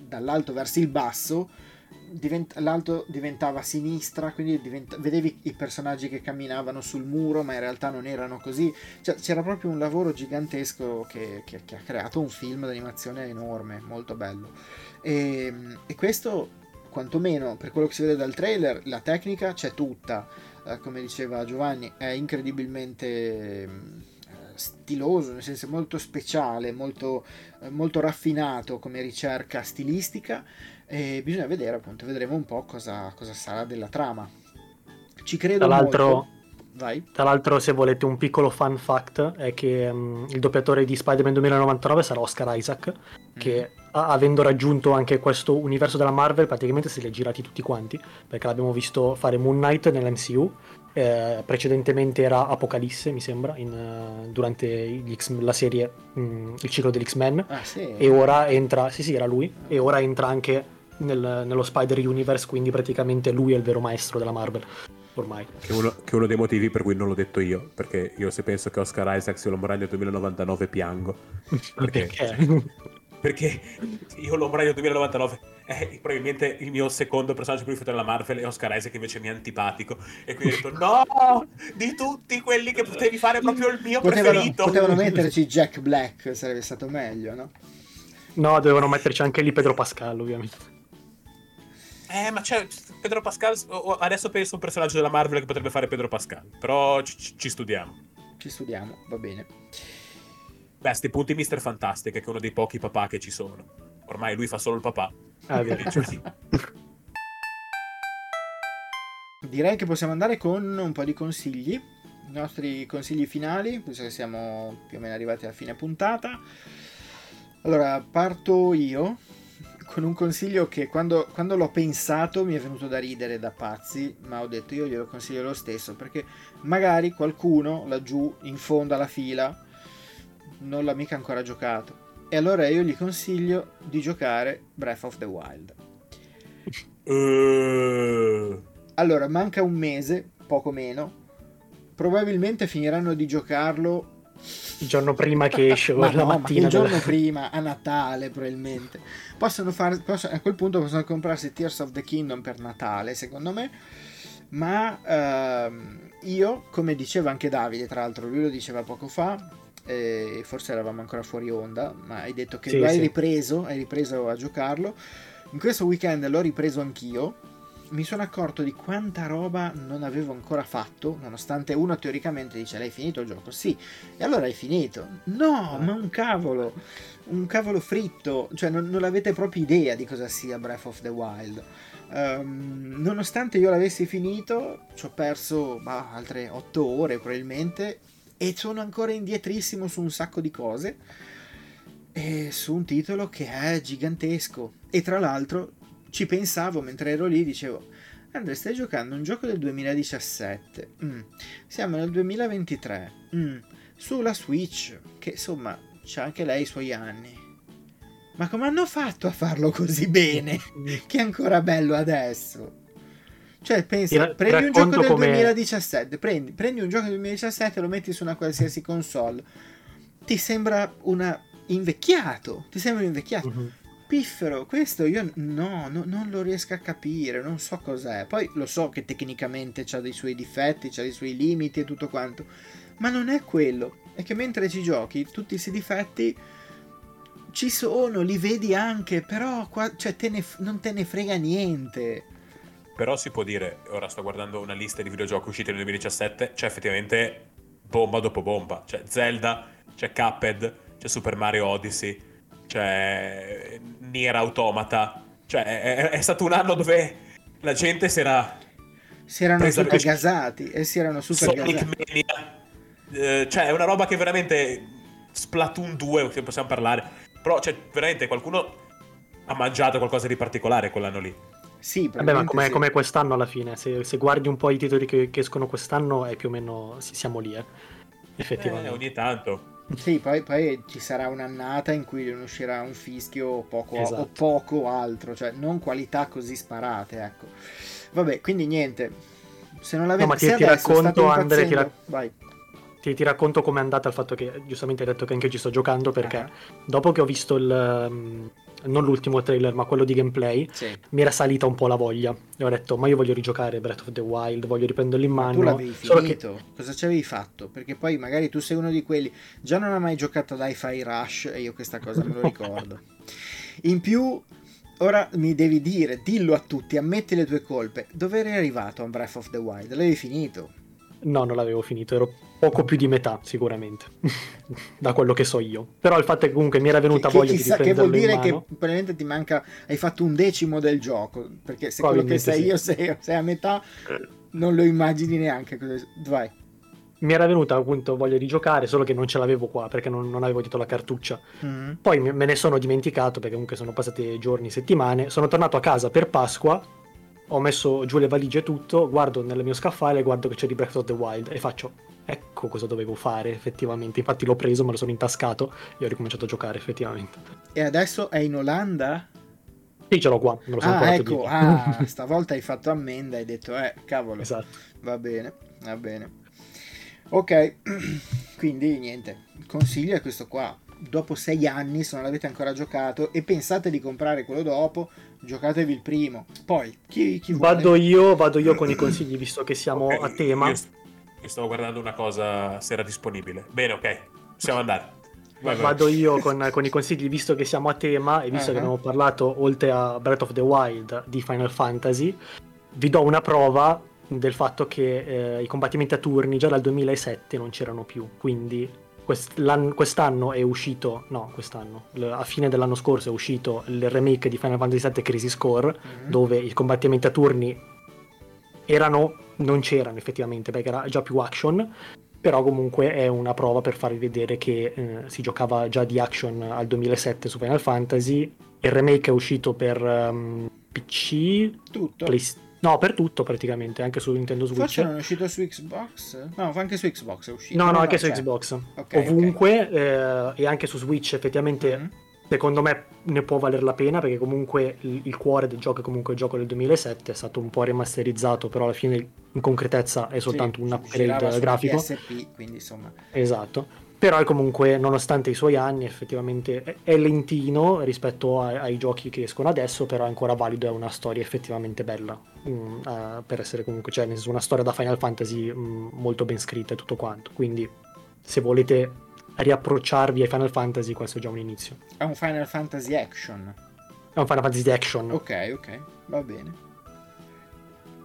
Speaker 1: dall'alto verso il basso divent- l'alto diventava sinistra quindi diventa- vedevi i personaggi che camminavano sul muro ma in realtà non erano così. Cioè, c'era proprio un lavoro gigantesco che, che- che ha creato un film d'animazione enorme molto bello. E, e questo quantomeno per quello che si vede dal trailer la tecnica c'è tutta. Eh, come diceva Giovanni è incredibilmente mm, eh, stiloso nel senso molto speciale molto, eh, molto raffinato come ricerca stilistica e bisogna vedere appunto vedremo un po' cosa, cosa sarà della trama. Ci credo
Speaker 2: Tra l'altro- Tra l'altro, se volete un piccolo fun fact, è che mm, il doppiatore di Spider-Man 2099 sarà Oscar Isaac, che a- avendo raggiunto anche questo universo della Marvel, praticamente se li ha girati tutti quanti, perché l'abbiamo visto fare Moon Knight nell'MCU, eh, precedentemente era Apocalisse, mi sembra, in, eh, durante X- la serie, mm, il ciclo degli X-Men,
Speaker 1: ah sì.
Speaker 2: E ora entra, sì sì era lui, e ora entra anche nel- nello Spider Universe, quindi praticamente lui è il vero maestro della Marvel, ormai.
Speaker 3: Che è, uno, che uno dei motivi per cui non l'ho detto io. Perché io se penso che Oscar Isaac sia l'Uomo Ragno 2099 piango. Perché?
Speaker 2: Perché?
Speaker 3: Perché io l'Uomo Ragno 2099 è probabilmente il mio secondo personaggio preferito della Marvel e Oscar Isaac invece mi è antipatico. E quindi ho detto no! Di tutti quelli che potevi fare proprio il mio
Speaker 1: potevano,
Speaker 3: preferito.
Speaker 1: potevano metterci Jack Black sarebbe stato meglio no?
Speaker 2: No, dovevano metterci anche lì Pedro Pascal, ovviamente.
Speaker 3: Eh, ma c'è Pedro Pascal. Adesso penso a un personaggio della Marvel che potrebbe fare Pedro Pascal. Però ci, ci- studiamo.
Speaker 1: ci studiamo va bene
Speaker 3: Beh, a sti punti Mr. Fantastic, che è uno dei pochi papà che ci sono. Ormai lui fa solo il papà.
Speaker 2: Ah, vero.
Speaker 1: Direi che possiamo andare con un po' di consigli, i nostri consigli finali, visto che siamo più o meno arrivati alla fine puntata. Allora, parto io con un consiglio che quando, quando l'ho pensato mi è venuto da ridere da pazzi, ma ho detto io glielo consiglio lo stesso, perché magari qualcuno laggiù in fondo alla fila non l'ha mica ancora giocato. E allora io gli consiglio di giocare Breath of the Wild.
Speaker 3: Eh,
Speaker 1: Allora, manca un mese, poco meno. Probabilmente finiranno di giocarlo
Speaker 2: Il giorno prima che esce,
Speaker 1: ma
Speaker 2: la
Speaker 1: no, ma
Speaker 2: mattina.
Speaker 1: il giorno
Speaker 2: della-
Speaker 1: prima, a Natale probabilmente. Possono fare, possono- a quel punto possono comprarsi Tears of the Kingdom per Natale, secondo me. Ma ehm, io, come diceva anche Davide, tra l'altro, lui lo diceva poco fa, e forse eravamo ancora fuori onda, ma hai detto che
Speaker 2: Sì,
Speaker 1: lo hai
Speaker 2: sì.
Speaker 1: ripreso, hai ripreso a giocarlo. In questo weekend l'ho ripreso anch'io. Mi sono accorto di quanta roba non avevo ancora fatto, nonostante uno teoricamente dice l'hai finito il gioco. Sì, e allora hai finito. No, ma un cavolo, un cavolo fritto, cioè non, non avete proprio idea di cosa sia Breath of the Wild. Ehm, nonostante io l'avessi finito, ci ho perso bah, altre 8 ore probabilmente e sono ancora indietrissimo su un sacco di cose e su un titolo che è gigantesco. E tra l'altro ci pensavo mentre ero lì, dicevo, Andre, stai giocando un gioco del 2017, Mm. siamo nel 2023, Mm. sulla Switch, che insomma c'ha anche lei i suoi anni. Ma come hanno fatto a farlo così bene? che è ancora bello adesso. Cioè, pensa,
Speaker 2: Ti
Speaker 1: prendi un gioco del
Speaker 2: come-
Speaker 1: 2017, prendi, prendi un gioco del 2017 e lo metti su una qualsiasi console. Ti sembra una invecchiato, ti sembra un invecchiato.
Speaker 2: Mhm.
Speaker 1: Piffero, questo io no, no, non lo riesco a capire, non so cos'è. Poi lo so che tecnicamente ha dei suoi difetti, ha dei suoi limiti e tutto quanto, ma non è quello. È che mentre ci giochi, tutti questi difetti ci sono, li vedi anche, però qua, cioè, te ne, non te ne frega niente.
Speaker 3: Però si può dire, ora sto guardando una lista di videogiochi usciti nel 2017, c'è effettivamente bomba dopo bomba. C'è Zelda, c'è Cuphead, c'è Super Mario Odyssey, c'è Nier Automata. Cioè, è, è stato un anno dove la gente si era...
Speaker 1: Si erano super gasati e si erano super
Speaker 3: Sonic
Speaker 1: gasati.
Speaker 3: Mania. Eh, cioè, è una roba che veramente... Splatoon 2, se possiamo parlare. Però, cioè, veramente qualcuno ha mangiato qualcosa di particolare quell'anno lì.
Speaker 1: Sì,
Speaker 2: Vabbè, ma come,
Speaker 1: sì.
Speaker 2: come quest'anno alla fine, se, se, guardi un po' i titoli che, che, escono quest'anno, è più o meno siamo lì, eh. effettivamente.
Speaker 3: Eh, ogni tanto.
Speaker 1: Sì, poi, poi, ci sarà un'annata in cui non uscirà un fischio o poco, esatto. o poco altro, cioè non qualità così sparate, ecco. Vabbè, quindi niente. Se non l'avete
Speaker 2: no, ma ti, ti racconto, Andre, ti, ra- ti, ti, racconto com'è andata il fatto che giustamente hai detto che anche io ci sto giocando perché uh-huh. dopo che ho visto il um, non l'ultimo trailer, ma quello di gameplay,
Speaker 1: sì.
Speaker 2: mi era salita un po' la voglia. E ho detto, ma io voglio rigiocare Breath of the Wild, voglio riprenderlo in mano.
Speaker 1: Ma tu l'avevi finito? Che... Cosa ci avevi fatto? Perché poi magari tu sei uno di quelli, già non ha mai giocato ad Hi-Fi Rush, e io questa cosa me lo ricordo. In più, ora mi devi dire, dillo a tutti, ammetti le tue colpe, dove eri arrivato a Breath of the Wild? L'avevi finito?
Speaker 2: No, non l'avevo finito, ero poco più di metà sicuramente, da quello che so io. Però il fatto è che comunque mi era venuta
Speaker 1: che,
Speaker 2: voglia
Speaker 1: chissà,
Speaker 2: di
Speaker 1: Che vuol dire
Speaker 2: che
Speaker 1: probabilmente ti manca, hai fatto un decimo del gioco, perché se quello che sei
Speaker 2: sì.
Speaker 1: io sei, sei, a metà, non lo immagini neanche. Vai.
Speaker 2: Mi era venuta appunto voglia di giocare, solo che non ce l'avevo qua perché non, non avevo dietro la cartuccia.
Speaker 1: Mm-hmm.
Speaker 2: Poi me ne sono dimenticato perché comunque sono passati giorni, settimane. Sono tornato a casa per Pasqua ho messo giù le valigie e tutto, guardo nel mio scaffale, guardo che c'è di Breath of the Wild e faccio, ecco cosa dovevo fare effettivamente. Infatti l'ho preso, me lo sono intascato e ho ricominciato a giocare effettivamente.
Speaker 1: E adesso è in Olanda?
Speaker 2: Sì, ce l'ho qua, me lo sono
Speaker 1: ah, ecco, ah, stavolta hai fatto ammenda e hai detto, eh, cavolo.
Speaker 2: Esatto.
Speaker 1: Va bene, va bene. Ok, quindi niente, consiglio è questo qua. Dopo sei anni, se non l'avete ancora giocato e pensate di comprare quello dopo, giocatevi il primo. Poi, chi, chi vuole...
Speaker 2: Vado io, vado io con i consigli, visto che siamo
Speaker 3: okay,
Speaker 2: a tema.
Speaker 3: Io, io, stavo guardando una cosa se era disponibile. Bene, ok, possiamo andare.
Speaker 2: Vai, vado vai. io con, con, i consigli, visto che siamo a tema e visto uh-huh. che abbiamo parlato, oltre a Breath of the Wild, di Final Fantasy, vi do una prova del fatto che eh, i combattimenti a turni già dal 2007 non c'erano più, quindi quest'anno è uscito, no, quest'anno, a fine dell'anno scorso è uscito il remake di Final Fantasy VII Crisis Core, mm-hmm. dove i combattimenti a turni erano, non c'erano effettivamente, perché era già più action, però comunque è una prova per farvi vedere che eh, si giocava già di action al 2007 su Final Fantasy, il remake è uscito per um, PC,
Speaker 1: Tutto.
Speaker 2: PlayStation No, per tutto praticamente, anche su Nintendo Switch.
Speaker 1: Forse non è uscito su Xbox? No, anche su Xbox è uscito.
Speaker 2: No, no, anche su cioè... Xbox. Okay, Ovunque okay. Eh, e anche su Switch effettivamente mm-hmm. Secondo me ne può valere la pena perché comunque il, cuore del gioco è comunque il gioco del 2007, è stato un po' remasterizzato, però alla fine in concretezza è soltanto
Speaker 1: sì,
Speaker 2: un upgrade grafico.
Speaker 1: PSP, quindi insomma.
Speaker 2: Esatto però è comunque nonostante i suoi anni effettivamente è lentino rispetto ai, ai giochi che escono adesso però è ancora valido è una storia effettivamente bella um, uh, per essere comunque cioè nel senso una storia da Final Fantasy um, molto ben scritta e tutto quanto quindi se volete riapprocciarvi ai Final Fantasy questo è già un inizio
Speaker 1: è un Final Fantasy action
Speaker 2: è un Final Fantasy action
Speaker 1: ok ok va bene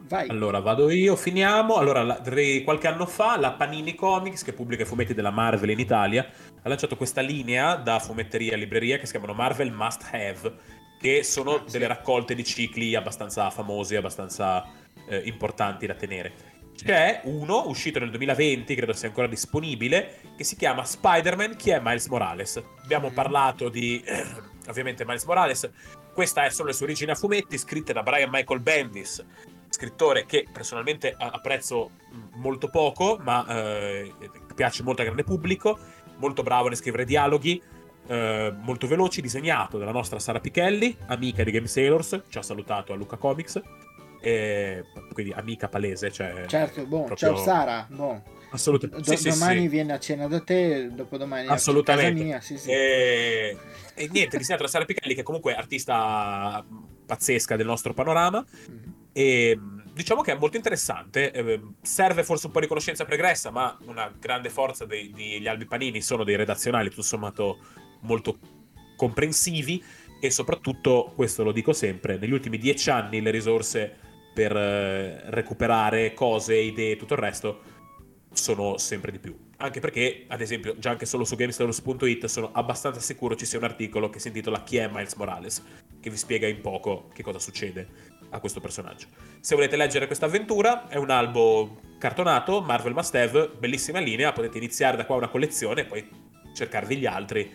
Speaker 1: Vai.
Speaker 3: Allora, vado io, finiamo. Allora, la, qualche anno fa la Panini Comics, che pubblica i fumetti della Marvel in Italia, ha lanciato questa linea da fumetteria a libreria che si chiamano Marvel Must Have, che sono ah, delle raccolte di cicli abbastanza famosi, abbastanza eh, importanti da tenere. C'è uno uscito nel 2020, credo sia ancora disponibile, che si chiama Spider-Man, chi è Miles Morales. Abbiamo mm. parlato di, ovviamente, Miles Morales. Questa è solo le sue origini a fumetti, scritte da Brian Michael Bendis, scrittore che personalmente apprezzo molto poco, ma eh, piace molto al grande pubblico, molto bravo nel scrivere dialoghi, eh, molto veloci, disegnato dalla nostra Sara Pichelli, amica di Game Sailors, ci ha salutato a Luca Comics, e, quindi amica palese. Cioè
Speaker 1: certo, boh,
Speaker 3: proprio...
Speaker 1: ciao Sara, boh.
Speaker 3: Assolutamente.
Speaker 1: Do-
Speaker 3: Sì,
Speaker 1: domani
Speaker 3: sì.
Speaker 1: viene a cena da te, dopodomani
Speaker 3: Assolutamente.
Speaker 1: mia. Sì.
Speaker 3: E... e niente, disegnato da Sara Pichelli, che comunque è artista pazzesca del nostro panorama.
Speaker 1: Mhm.
Speaker 3: E diciamo che è molto interessante. eh, serve forse un po' di conoscenza pregressa, ma una grande forza degli albi panini sono dei redazionali, tutto sommato molto comprensivi. E soprattutto, questo lo dico sempre, negli ultimi dieci anni le risorse per eh, recuperare cose, idee e tutto il resto sono sempre di più. Anche perché, ad esempio, già anche solo su GameStars.it sono abbastanza sicuro ci sia un articolo che si intitola Chi è Miles Morales? Che vi spiega in poco che cosa succede a questo personaggio. Se volete leggere questa avventura, è un albo cartonato, Marvel Must Have, bellissima linea, potete iniziare da qua una collezione e poi cercarvi gli altri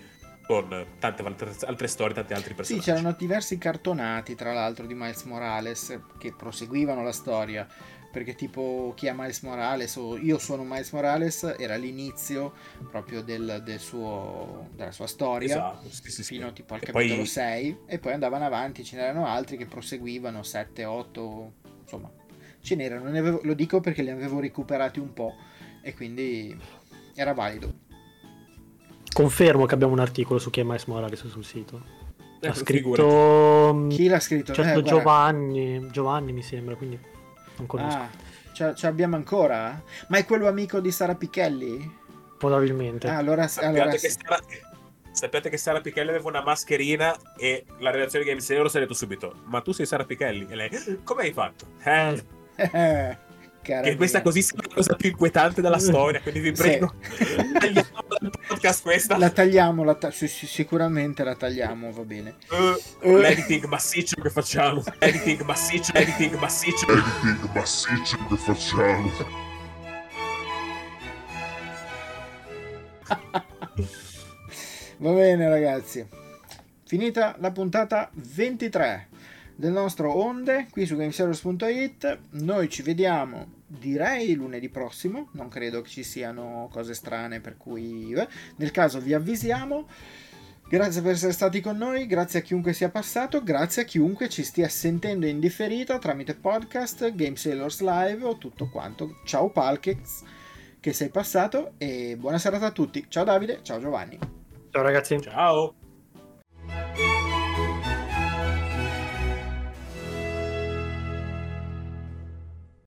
Speaker 3: con tante altre, altre storie, tanti altri
Speaker 1: Sì,
Speaker 3: personaggi.
Speaker 1: c'erano diversi cartonati, tra l'altro, di Miles Morales che proseguivano la storia. Perché tipo chi è Miles Morales o io sono Miles Morales era l'inizio proprio del, del suo, della sua storia.
Speaker 3: Esatto, sì, sì, sì.
Speaker 1: fino tipo al
Speaker 3: E
Speaker 1: capitolo
Speaker 3: poi-
Speaker 1: 6 e poi andavano avanti, ce n'erano altri che proseguivano 7, 8, insomma, ce n'erano, ne avevo- lo dico perché li avevo recuperati un po' e quindi era valido.
Speaker 2: Confermo che abbiamo un articolo su chi è Miles Morales sul sito.
Speaker 3: Eh,
Speaker 2: Ha
Speaker 3: figurati.
Speaker 2: scritto mm,
Speaker 1: Chi l'ha scritto?
Speaker 2: certo
Speaker 1: Eh.
Speaker 2: Giovanni, Giovanni mi sembra, quindi non conosco.
Speaker 1: Ah, ce, ce l'abbiamo ancora? Ma è quello amico di Sara Pichelli?
Speaker 2: Probabilmente.
Speaker 1: Ah, allora,
Speaker 3: Sappiate,
Speaker 1: allora
Speaker 3: che
Speaker 1: sì.
Speaker 3: Sara, sappiate che Sara Pichelli aveva una mascherina e la redazione di Games Euro si è detto subito ma tu sei Sara Pichelli? E lei, come hai fatto? Eh,
Speaker 1: Cara
Speaker 3: che questa così sia la cosa più inquietante della storia, quindi vi
Speaker 1: Sì.
Speaker 3: prego, tagliamo dal podcast questa.
Speaker 1: La tagliamo, la ta- sì, sì, sicuramente la tagliamo, va bene.
Speaker 3: Eh, L'editing massiccio che facciamo. Editing massiccio, editing massiccio.
Speaker 4: editing massiccio che facciamo.
Speaker 1: Va bene ragazzi, finita la puntata 23 del nostro Onde qui su Gameservice.it. Noi ci vediamo direi lunedì prossimo, non credo che ci siano cose strane per cui nel caso vi avvisiamo. Grazie per essere stati con noi, grazie a chiunque sia passato, grazie a chiunque ci stia sentendo in differita tramite podcast, Game Sailors Live o tutto quanto. Ciao Palkex che sei passato e buona serata a tutti. Ciao Davide, ciao Giovanni.
Speaker 2: Ciao ragazzi.
Speaker 3: Ciao.